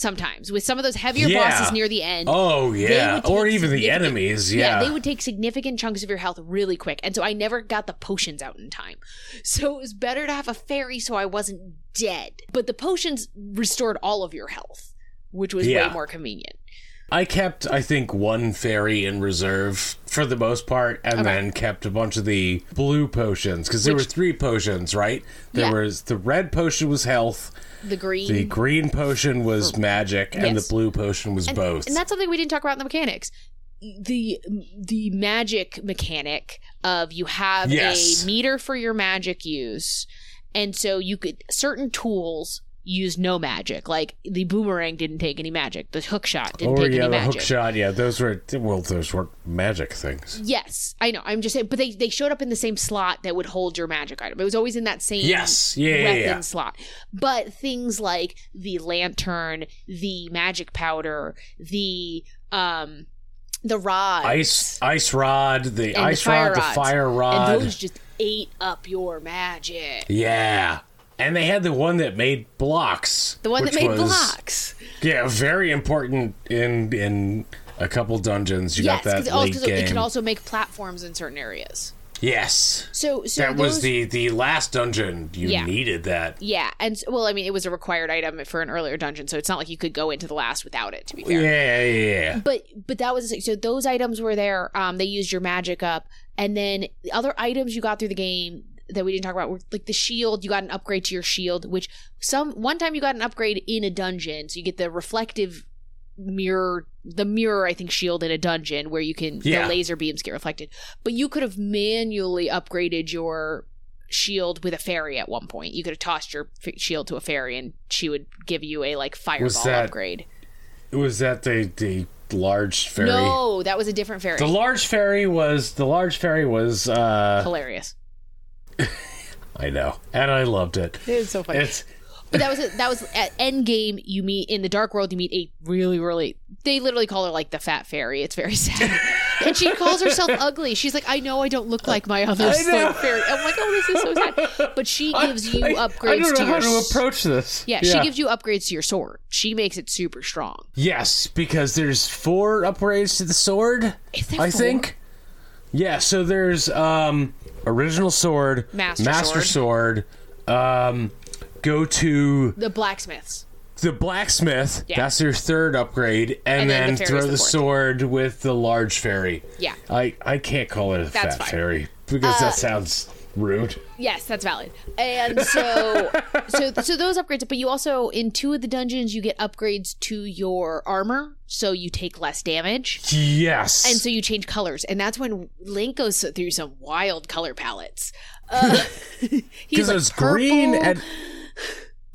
sometimes with some of those heavier Yeah. bosses near the end. Oh yeah, or even the enemies. Yeah, they would take significant chunks of your health really quick. And so I never got the potions out in time. So it was better to have a fairy so I wasn't dead. But the potions restored all of your health, which was Yeah. way more convenient. I kept, I think, one fairy in reserve for the most part, and Okay. then kept a bunch of the blue potions because there Which- were three potions, right? There Yeah. was the red potion was health, The green. the green potion was magic, and the blue potion was both. And that's something we didn't talk about in the mechanics. The the magic mechanic of you have Yes. a meter for your magic use, and so you could certain tools use no magic. Like the boomerang didn't take any magic. The hook shot didn't or take yeah, any the magic. hook shot. Yeah, those were well, those were magic things. Yes, I know. I'm just saying, but they they showed up in the same slot that would hold your magic item. It was always in that same Yes. Yeah, yeah, weapon yeah. slot. But things like the lantern, the magic powder, the um the rod, Ice, ice rod, the the ice fire rod, the fire rod. and those just ate up your magic. yeah, and they had the one that made blocks. The one that made was- blocks. Yeah, very important in in a couple dungeons. You yes, got that because also, game. it can also make platforms in certain areas. yes, So, so that those, was the the last dungeon. You Yeah. needed that. yeah, and well, I mean, it was a required item for an earlier dungeon, so it's not like you could go into the last without it. To be fair. Yeah, yeah, yeah. but but that was so those items were there um they used your magic up and then the other items you got through the game that we didn't talk about were like the shield you got an upgrade to your shield which some one time you got an upgrade in a dungeon so you get the reflective mirror the mirror i think shield in a dungeon where you can Yeah. the laser beams get reflected but you could have manually upgraded your shield with a fairy at one point you could have tossed your f- shield to a fairy and she would give you a like fireball that- upgrade Was that the the large fairy? no that was a different fairy The large fairy was the large fairy was. uh hilarious. (laughs) I know, and I loved it. It's so funny. It's but that was a, that was at end game. You meet in the dark world. You meet a really really. They literally call her like the fat fairy. It's very (laughs) sad, and she calls herself ugly. She's like, I know I don't look like my other fairy. I'm like, oh, this is so sad. But she (laughs) gives you I, upgrades I don't know to how your. to approach this. yeah, she gives you upgrades to your sword. She makes it super strong. Yes, because there's four upgrades to the sword. Is there I four? think. Yeah, so there's um original sword, Master sword, um go to The blacksmiths. the blacksmith. Yeah. That's your third upgrade, and, And then then, the throw the the, sword with the large fairy. Yeah. I I can't call it a That's fat fine. Uh, fairy because that sounds rude. Yes, that's valid. And so, (laughs) so, so those upgrades. But you also in two of the dungeons you get upgrades to your armor, so you take less damage, Yes. and so you change colors. And that's when Link goes through some wild color palettes. Uh, (laughs) (laughs) he's because like it's green purple. and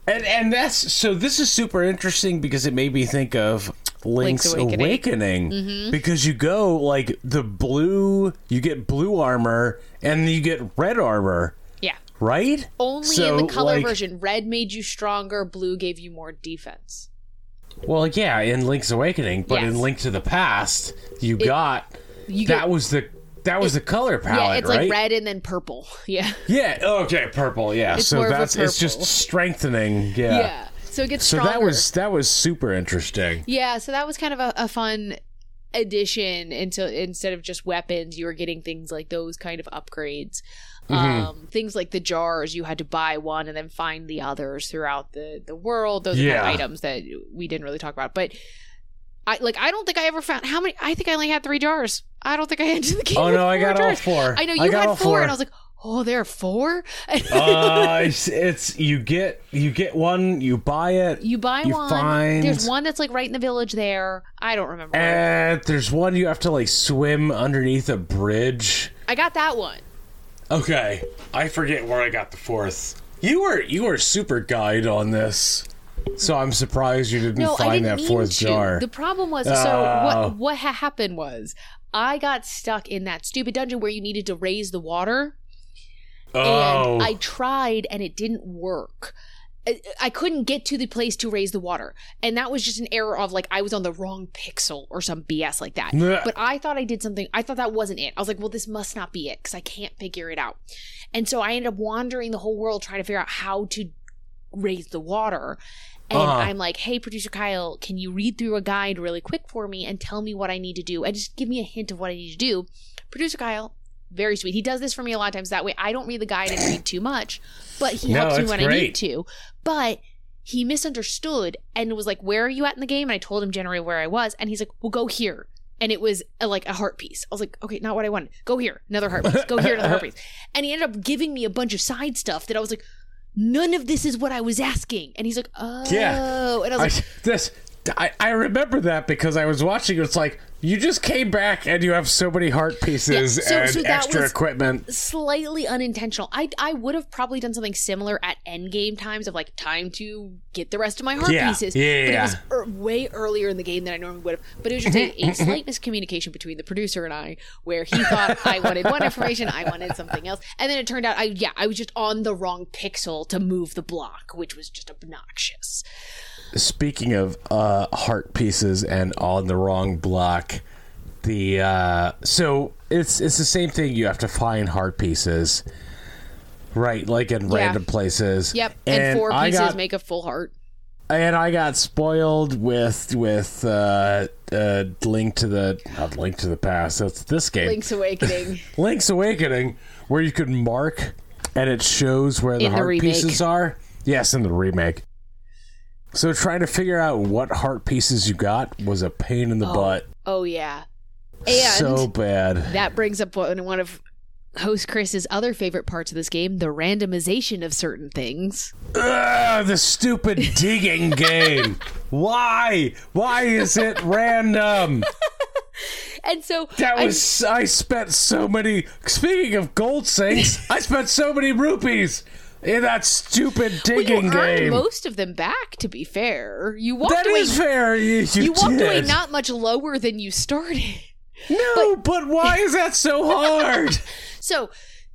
and and that's so this is super interesting because it made me think of Link's, Link's Awakening. Awakening, Mm-hmm. because you go like the blue you get blue armor and you get red armor yeah. right Only So, in the color like- version, red made you stronger, blue gave you more defense. well yeah in Link's Awakening but Yes. in Link to the Past you got You that get, was the that was the color palette yeah, it's right like red and then purple. (laughs) Yeah, yeah okay purple yeah It's so more of a that's it's just strengthening yeah. yeah, So it gets so stronger. that was that was super interesting Yeah, so that was kind of a, a fun addition until instead of just weapons, you were getting things like those kind of upgrades. Mm-hmm. Um, things like the jars, you had to buy one and then find the others throughout the the world. Those are Yeah. of items that we didn't really talk about, but. I like. I don't think I ever found how many. I think I only had three jars. I don't think I ended the game. Oh no, I got all jars. four. I know I you got had all four, four. and I was like, "Oh, there are four? uh, (laughs) it's, it's you get you get one, you buy it, you buy you one. find- There's one that's like right in the village there. I don't remember. and there's one you have to like swim underneath a bridge. I got that one. Okay, I forget where I got the fourth. You were you were super guide on this, so I'm surprised you didn't no, find didn't that fourth to. jar. The problem was so Oh. what what ha- happened was I got stuck in that stupid dungeon where you needed to raise the water oh, and I tried and it didn't work. I- couldn't get to the place to raise the water. And that was just an error of like I was on the wrong pixel or some BS like that. But I thought I did something. I thought that wasn't it. I was like, well, this must not be it because I can't figure it out. And so I ended up wandering the whole world trying to figure out how to raise the water. And Uh-huh. I'm like, hey, producer Kyle, can you read through a guide really quick for me and tell me what I need to do? And just give me a hint of what I need to do. Producer Kyle, very sweet. He does this for me a lot of times. That way I don't read the guide and read too much, but he (clears throat) No, helps me when I need to. But he misunderstood and was like, "Where are you at in the game?" And I told him generally where I was, and he's like, "Well, go here." And it was a, like a heart piece. I was like, "Okay, not what I wanted. Go here, another heart piece. Go here, another heart piece." (laughs) And he ended up giving me a bunch of side stuff that I was like, "None of this is what I was asking." And he's like, "Oh," Yeah. and I I, was like, (laughs) this, I, I remember that because I was watching. It's like you just came back and you have so many heart pieces Yeah, so- and so extra equipment. slightly unintentional. I I would have probably done something similar at end game times of like time to get the rest of my heart Yeah, pieces. yeah, but yeah. it was er, way earlier in the game than I normally would have. But it was just a, a (laughs) slight miscommunication between the producer and I, where he thought I wanted one information, I wanted something else, and then it turned out I yeah I was just on the wrong pixel to move the block, which was just obnoxious. Speaking of uh, heart pieces and on the wrong block, the uh, so it's it's the same thing. You have to find heart pieces, right? Like in Yeah. random places. Yep, and, four pieces got, make a full heart. and I got spoiled with with uh, uh, Link to the not Link to the Past. That's this game. Link's Awakening. (laughs) Link's Awakening, where you could mark and it shows where the In heart remake. pieces are. Yes, in the remake. So trying to figure out what heart pieces you got was a pain in the oh. butt. oh yeah, and so bad. That brings up one one of host Chris's other favorite parts of this game, the randomization of certain things. Ugh, the stupid (laughs) digging game. Why? Why is it random? (laughs) And so That I- was I, spent so many. Speaking of gold sinks, I spent so many rupees in that stupid well, you digging game. most of them back. To be fair, you walked That away. is fair. You, you you walked away not much lower than you started. No, (laughs) but, why is that so (laughs) hard? So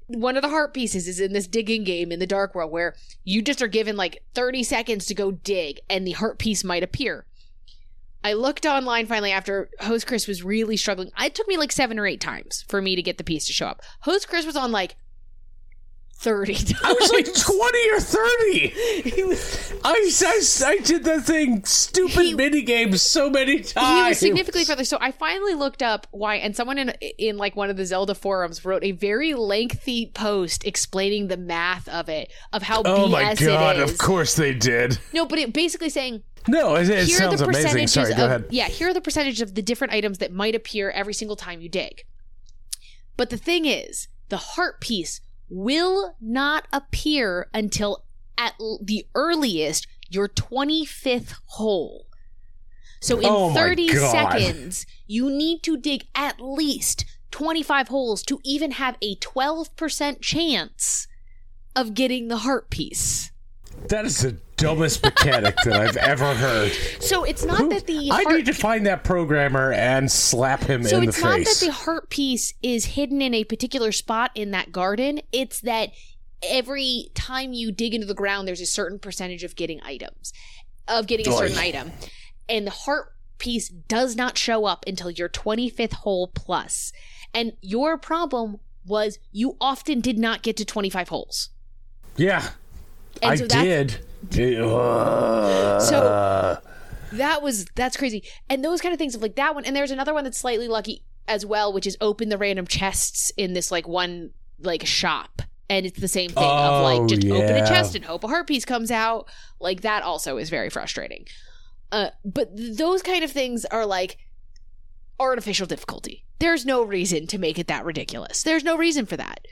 one of the heart pieces is in this digging game in the dark world where you just are given like 30 seconds to go dig and the heart piece might appear. I looked online finally after Host Chris was really struggling. It took me like seven or eight times for me to get the piece to show up. Host Chris was on like 30 times. I was like 20 or 30. (laughs) he was, I, I, I did that thing, stupid He- mini games, so many times. he was significantly further. So I finally looked up why, and someone in in like one of the Zelda forums wrote a very lengthy post explaining the math of it, of how Oh BS my god, it is. of course they did. No, but it basically saying No, it, it here are sounds the amazing. percentages Sorry, of go ahead. yeah, here are the percentages of the different items that might appear every single time you dig. But the thing is, the heart piece will not appear until at the earliest your 25th hole. So in Oh 30 God. seconds, you need to dig at least 25 holes to even have a 12% chance of getting the heart piece. That is the dumbest mechanic that I've ever heard. So it's not Who- that the I need to find that programmer and slap him So in the face. So it's not that the heart piece is hidden in a particular spot in that garden. It's that every time you dig into the ground, there's a certain percentage of getting items, of getting a certain Oy. item. And the heart piece does not show up until your 25th hole plus. And your problem was you often did not get to 25 holes. yeah, And I so did. Ugh. So- that was that's crazy. And those kind of things of like that one and there's another one that's slightly lucky as well which is open the random chests in this like one like shop. And it's the same thing of Oh, like just open a chest and hope a heart piece comes out. Like that also is very frustrating. Uh but th- those kind of things are like artificial difficulty. There's no reason to make it that ridiculous. There's no reason for that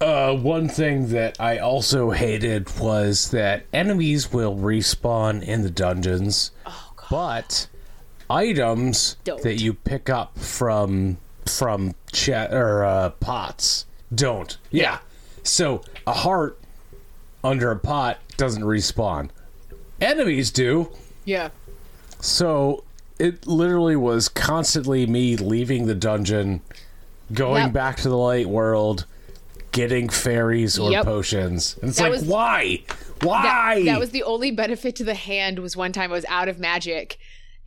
Uh, one thing that I also hated was that enemies will respawn in the dungeons, oh god but items Don't. that you pick up from from chat or uh, pots don't. Yeah. So a heart under a pot doesn't respawn. Enemies do. yeah So it literally was constantly me leaving the dungeon, going Yep. back to the light world, getting fairies or Yep. potions. And it's That like, was- why? Why? that was the only benefit to the hand was one time I was out of magic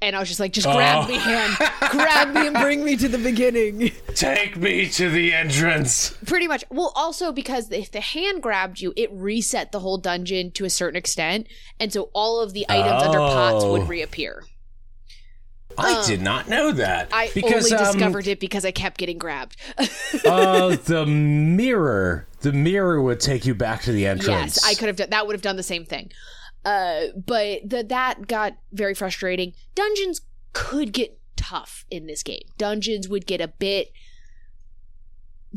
and I was just like, just grab Oh. me hand, grab me and bring me to the beginning. (laughs) Take me to the entrance. Pretty much. Well, also because if the hand grabbed you, it reset the whole dungeon to a certain extent, and so all of the items under pots Oh. would reappear. I did not know that. I because, only um, discovered it because I kept getting grabbed. (laughs) uh, the mirror. The mirror would take you back to the entrance. yes, I could have done that. Would have done the same thing. Uh, but the, that got very frustrating. Dungeons could get tough in this game. Dungeons would get a bit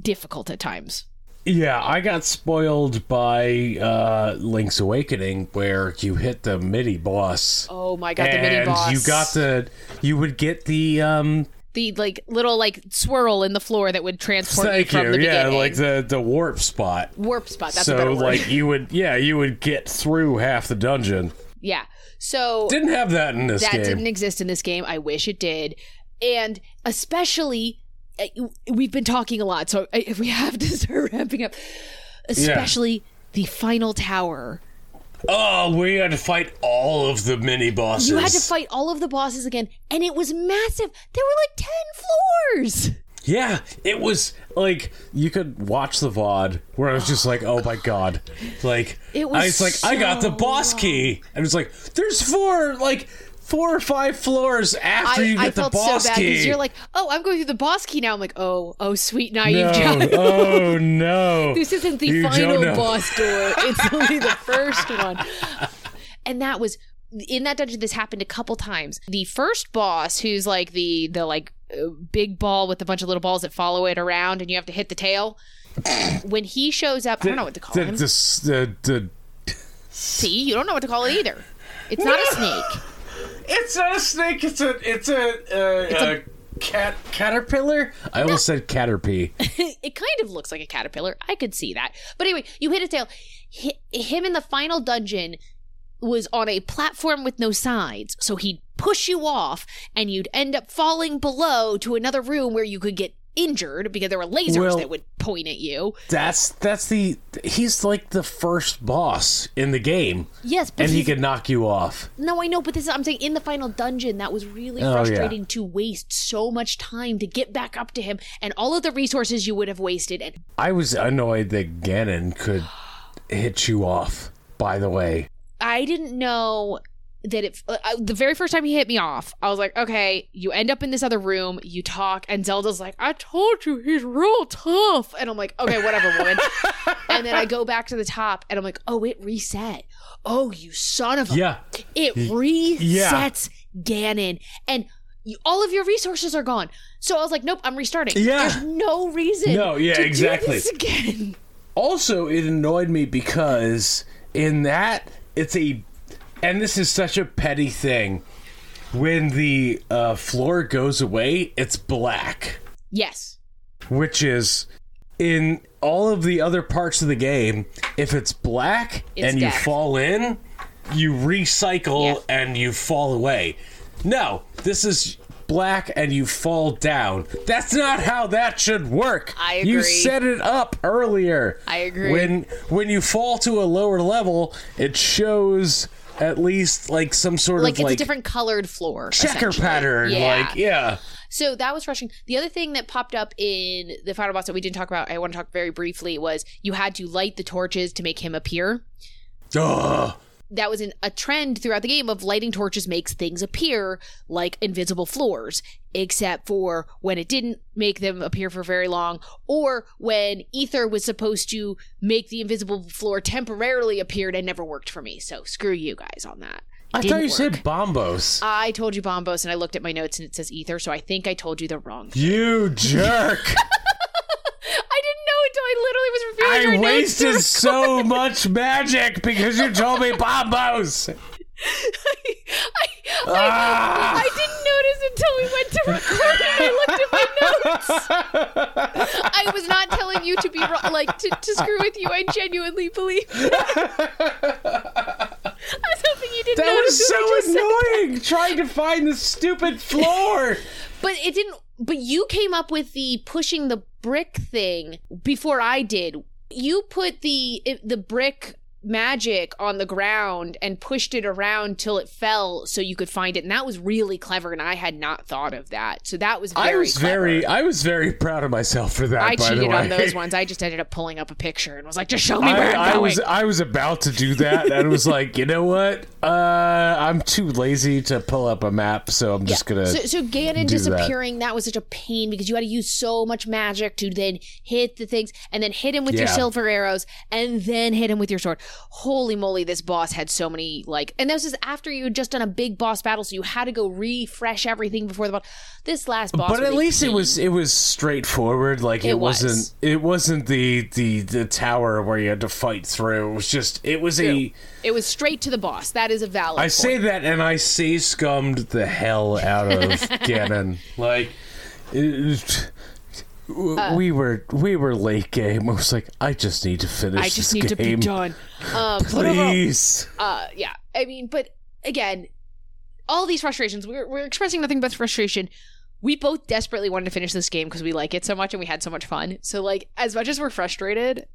difficult at times. Yeah, I got spoiled by uh, Link's Awakening, where you hit the mini boss. Oh my god, the mini boss! you got the, you would get the um. the like little like swirl in the floor that would transport you from you. the Yeah, beginning. like the the warp spot. warp spot. That's so like you would, yeah, you would get through half the dungeon. yeah. So Didn't have that in this game. that game. didn't exist in this game. I wish it did, and especially we've been talking a lot, so uh, we have (laughs) to start wrapping up. Especially the final tower. Oh, we had to fight all of the mini bosses. You had to fight all of the bosses again, and it was massive. There were like ten floors. Yeah, it was like you could watch the VOD where I was just like, "Oh my god!" Like It was I was like, "I got the so boss key," and it's like, "There's four, like four or five floors after I, you get I the felt boss so bad key." because you're like, oh, I'm going through the boss key now. I'm like, oh, oh, sweet naive no, (laughs) oh no! This isn't the You final boss door. (laughs) It's only the first one. And that was in that dungeon. This happened a couple times. The first boss, who's like the the like uh, big ball with a bunch of little balls that follow it around, and you have to hit the tail. (coughs) when he shows up, I don't know what to call the, him. the, the, the, See, you don't know what to call it either. It's not a snake. It's not a snake. It's a it's a, uh, a, cat caterpillar. I almost said caterpie. (laughs) it kind of looks like a caterpillar. I could see that. But anyway, you hit a tail. Hi him in the final dungeon was on a platform with no sides, so he'd push you off, and you'd end up falling below to another room where you could get injured because there were lasers Well- that would point at you. That's that's the he's like the first boss in the game, Yes, but and he could knock you off. no, I know, but this is, I'm saying in the final dungeon, that was really Oh, yeah. frustrating to waste so much time to get back up to him and all of the resources you would have wasted. And I was annoyed that Ganon could hit you off. By the way, I didn't know that it. Uh, I- the very first time he hit me off, I was like, okay, you end up in this other room, you talk, and Zelda's like, I told you he's real tough. And I'm like, okay, whatever, woman. (laughs) and then I go back to the top, and I'm like, oh, it reset. Oh, you son of a. yeah, It resets Ganon. And. You, all of your resources are gone. So I was like, nope, I'm restarting. Yeah. There's no reason. No, yeah, to do exactly. this again. Also, it annoyed me because in that it's a, and this is such a petty thing. When the uh, floor goes away, it's black, Yes. which is in all of the other parts of the game. If it's black It's and you fall in, you recycle Yeah. and you fall away. No, this is black and you fall down. That's not how that should work. I agree. You set it up earlier. I agree. When when you fall to a lower level, it shows at least like some sort of Like of it's like a different colored floor. checker pattern. Yeah. Like yeah. So that was frustrating. The other thing that popped up in the final boss that we didn't talk about, I want to talk very briefly, was you had to light the torches to make him appear. Ugh. That was an, a trend throughout the game of lighting torches makes things appear like invisible floors, except for when it didn't make them appear for very long, or when Ether was supposed to make the invisible floor temporarily appeared and never worked for me. So screw you guys on that. I thought you said bombos. I told you Bombos, and I looked at my notes and it says Ether, so I think I told you the wrong thing. you jerk. (laughs) I didn't know until I literally was reviewing I your notes to wasted so (laughs) much magic because you told me bombos. (laughs) I, I, Ah. I didn't notice until we went to record and I looked at my notes. (laughs) I was not telling you to be wrong, like to, to screw with you. I genuinely believe. I was hoping you didn't That notice. was I just so annoying trying to find the stupid floor. But it didn't. But you came up with the pushing the brick thing before I did. You put the the brick magic on the ground and pushed it around till it fell so you could find it and that was really clever and I had not thought of that. So that was very I was clever. very I was very proud of myself for that I by the cheated on those (laughs) ones. I just ended up pulling up a picture and was like, just show me where I, I'm I going. was I was about to do that and was (laughs) like, you know what? Uh, I'm too lazy to pull up a map, so I'm just gonna. So, so Ganon do that. disappearing, that. was such a pain because you had to use so much magic to then hit the things and then hit him with your silver arrows and then hit him with your sword. Holy moly, this boss had so many like, and this is after you had just done a big boss battle, so you had to go refresh everything before the boss. This last boss, But at least it was it was straightforward. Like it, It was. wasn't it wasn't the, the the tower where you had to fight through. It was just it was a It was straight to the boss. That is a valid. I say that and I say scummed the hell out of (laughs) Ganon. Like it, we were we were late game. I was like, I just need to finish. I just need to be done. Um, Please. uh yeah i mean but again all these frustrations we're, we're expressing nothing but frustration we both desperately wanted to finish this game because we like it so much and we had so much fun so like as much as we're frustrated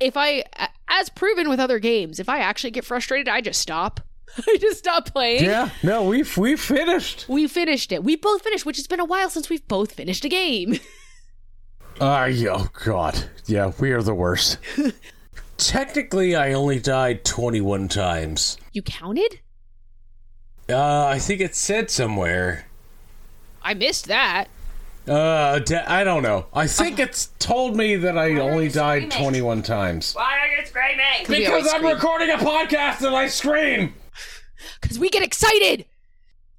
if I, as proven with other games if i actually get frustrated i just stop (laughs) i just stopped playing Yeah, no, we've we finished. we finished it we both finished which has been a while since we've both finished a game (laughs) Ah, oh god, yeah, we are the worst. (laughs) Technically, I only died twenty-one times. you counted Uh, I think it said somewhere. i missed that Uh, de- I don't know. I think it's told me that I only died screaming? 21 times. Why are you screaming? Because I'm scream. recording a podcast and I scream. Because we get excited.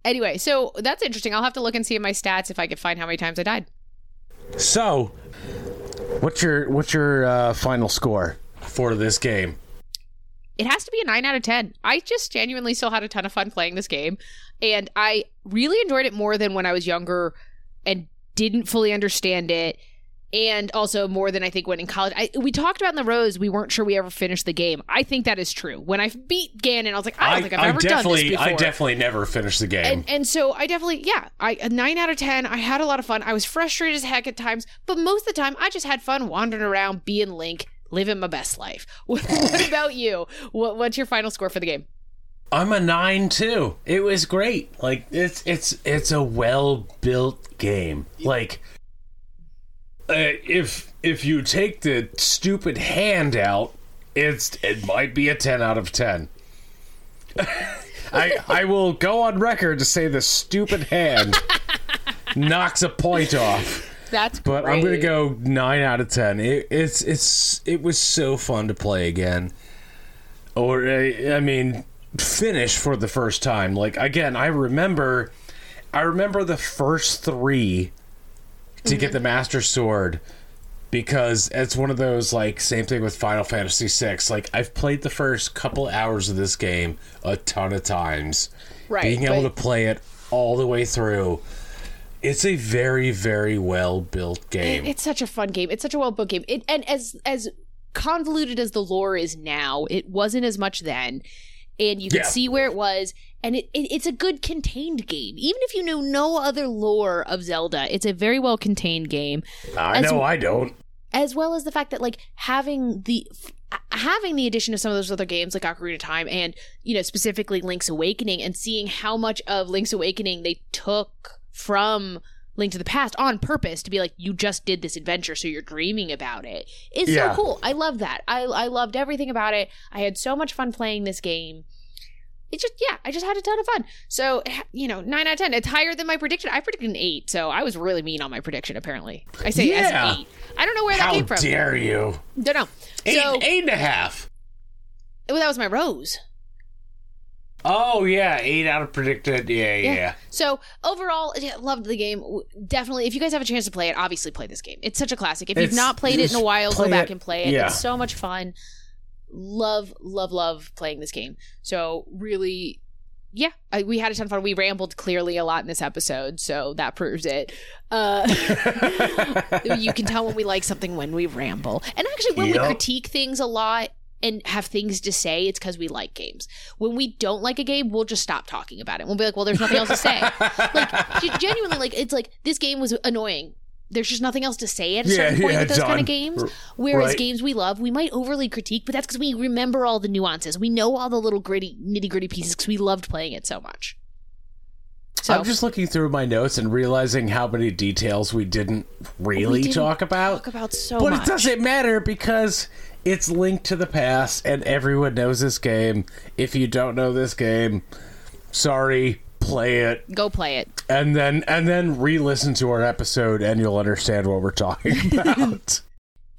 Anyway, so that's interesting. I'll have to look and see in my stats if I can find how many times I died. So, what's your what's your uh, final score for this game? It has to be a 9 out of 10. I just genuinely still had a ton of fun playing this game. And I really enjoyed it more than when I was younger and didn't fully understand it. And also more than I think when in college. I, we talked about in the Rose, we weren't sure we ever finished the game. I think that is true. When I beat Ganon, I was like, I don't think I've ever done this before. I definitely never finished the game. and and so I definitely yeah I a nine out of ten I had a lot of fun I was frustrated as heck at times but most of the time I just had fun wandering around being Link living my best life what, (laughs) what about you what, what's your final score for the game I'm a 9 too. It was great. Like it's it's it's a well-built game. Like if if you take the stupid hand out, it's it might be a 10 out of 10. I I will go on record to say the stupid hand (laughs) knocks a point off. that's But I'm gonna go nine out of ten. It, it's it's it was so fun to play again, or uh, I mean, finish for the first time. Like again, I remember, I remember the first three to get the Master Sword because it's one of those like same thing with Final Fantasy VI. Like I've played the first couple hours of this game a ton of times. right Being able but to play it all the way through. It's a very, very well built game. it's such a fun game it's such a well built game it, and as as convoluted as the lore is now it wasn't as much then and you can Yeah. see where it was and it, it it's a good contained game even if you know no other lore of zelda it's a very well contained game I as- know I don't. as well as the fact that like having the f- having the addition of some of those other games like Ocarina of Time and you know specifically Link's Awakening and seeing how much of Link's Awakening they took from Link to the Past on purpose to be like you just did this adventure so you're dreaming about it. It's Yeah. so cool. I love that. I I loved everything about it. I had so much fun playing this game. It just yeah, I just had a ton of fun. So you know, nine out of ten. It's higher than my prediction. I predicted an eight, so I was really mean on my prediction. Apparently, I say Yeah. as eight. I don't know where that came from. dare you? Don't know. Eight, so eight and a half. well, that was my rose. Oh yeah, eight out of predicted. Yeah, yeah. So overall, yeah, loved the game. Definitely, if you guys have a chance to play it, obviously play this game. It's such a classic. If you've not played it in a while, go back it. and play it. Yeah. It's so much fun. Love, love, love playing this game. So really, yeah, I, we had a ton of fun. We rambled clearly a lot in this episode, so that proves it. Uh, (laughs) you can tell when we like something when we ramble, and actually when we critique things a lot and have things to say, it's because we like games. When we don't like a game, we'll just stop talking about it. We'll be like, well, there's nothing else to say. (laughs) like genuinely, like it's like this game was annoying. There's just nothing else to say at a Yeah, certain point yeah, with those kind of games. Whereas right. games we love, we might overly critique, but that's because we remember all the nuances. We know all the little gritty, nitty gritty pieces because we loved playing it so much. So I'm just looking through my notes and realizing how many details we didn't really didn't talk about. talk about so but much. it doesn't matter because it's Link to the Past and everyone knows this game. If you don't know this game, sorry, play it Go play it. and then and then re-listen to our episode and you'll understand what we're talking (laughs) about.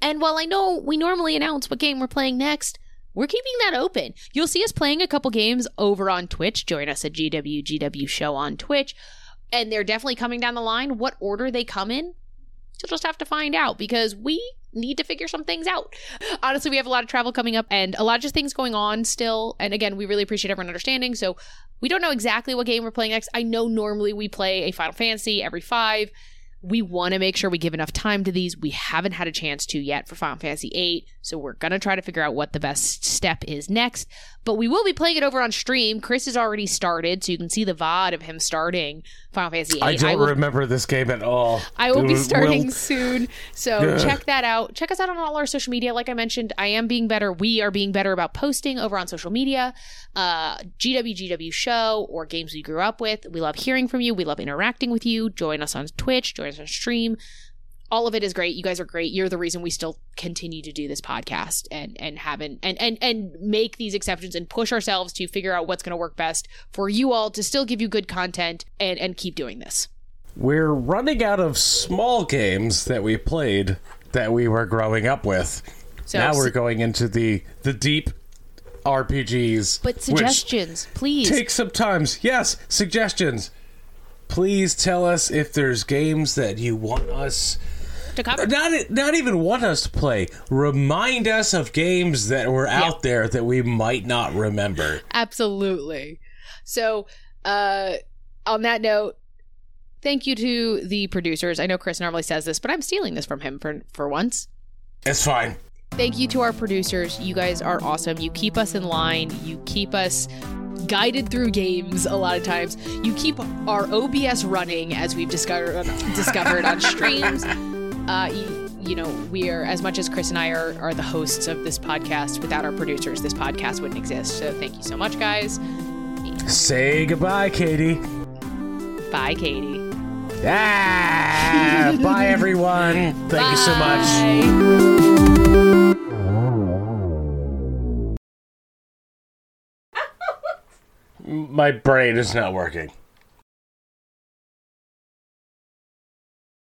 And while I know we normally announce what game we're playing next, we're keeping that open. You'll see us playing a couple games over on Twitch. Join us at GWGW Show on Twitch. And they're definitely coming down the line. What order they come in, you'll just have to find out because we need to figure some things out. Honestly, we have a lot of travel coming up and a lot of things going on still. And again, we really appreciate everyone understanding. So we don't know exactly what game we're playing next. I know normally we play a Final Fantasy every five. We want to make sure we give enough time to these. We haven't had a chance to yet for Final Fantasy VIII, so we're going to try to figure out what the best step is next. But we will be playing it over on stream. Chris has already started, so you can see the VOD of him starting Final Fantasy VIII. I don't will, remember this game at all. I will be Will- starting soon. So Ugh. check that out. Check us out on all our social media. Like I mentioned, I am being better. We are being better about posting over on social media. Uh, GWGW Show or games we grew up with. We love hearing from you. We love interacting with you. Join us on Twitch. Join us on stream. All of it is great. You guys are great. You're the reason we still continue to do this podcast and and haven't and and and make these exceptions and push ourselves to figure out what's going to work best for you all to still give you good content and and keep doing this. We're running out of small games that we played that we were growing up with. So now we're going into the the deep RPGs. But suggestions, please. Take some times. Yes, suggestions. Please tell us if there's games that you want us to cover. not not even want us to play. Remind us of games that were out there that we might not remember. Absolutely. So, uh, on that note, thank you to the producers. I know Chris normally says this, but I'm stealing this from him for for once. It's fine. Thank you to our producers. You guys are awesome. You keep us in line. You keep us guided through games a lot of times. You keep our OBS running as we've discovered discovered on (laughs) streams. Uh, you, you know, we are as much as Chris and I are, are the hosts of this podcast. Without our producers, this podcast wouldn't exist. So thank you so much, guys. Say goodbye, Katie. Bye, Katie. Ah, (laughs) bye, everyone. Thank you so much. My brain is not working.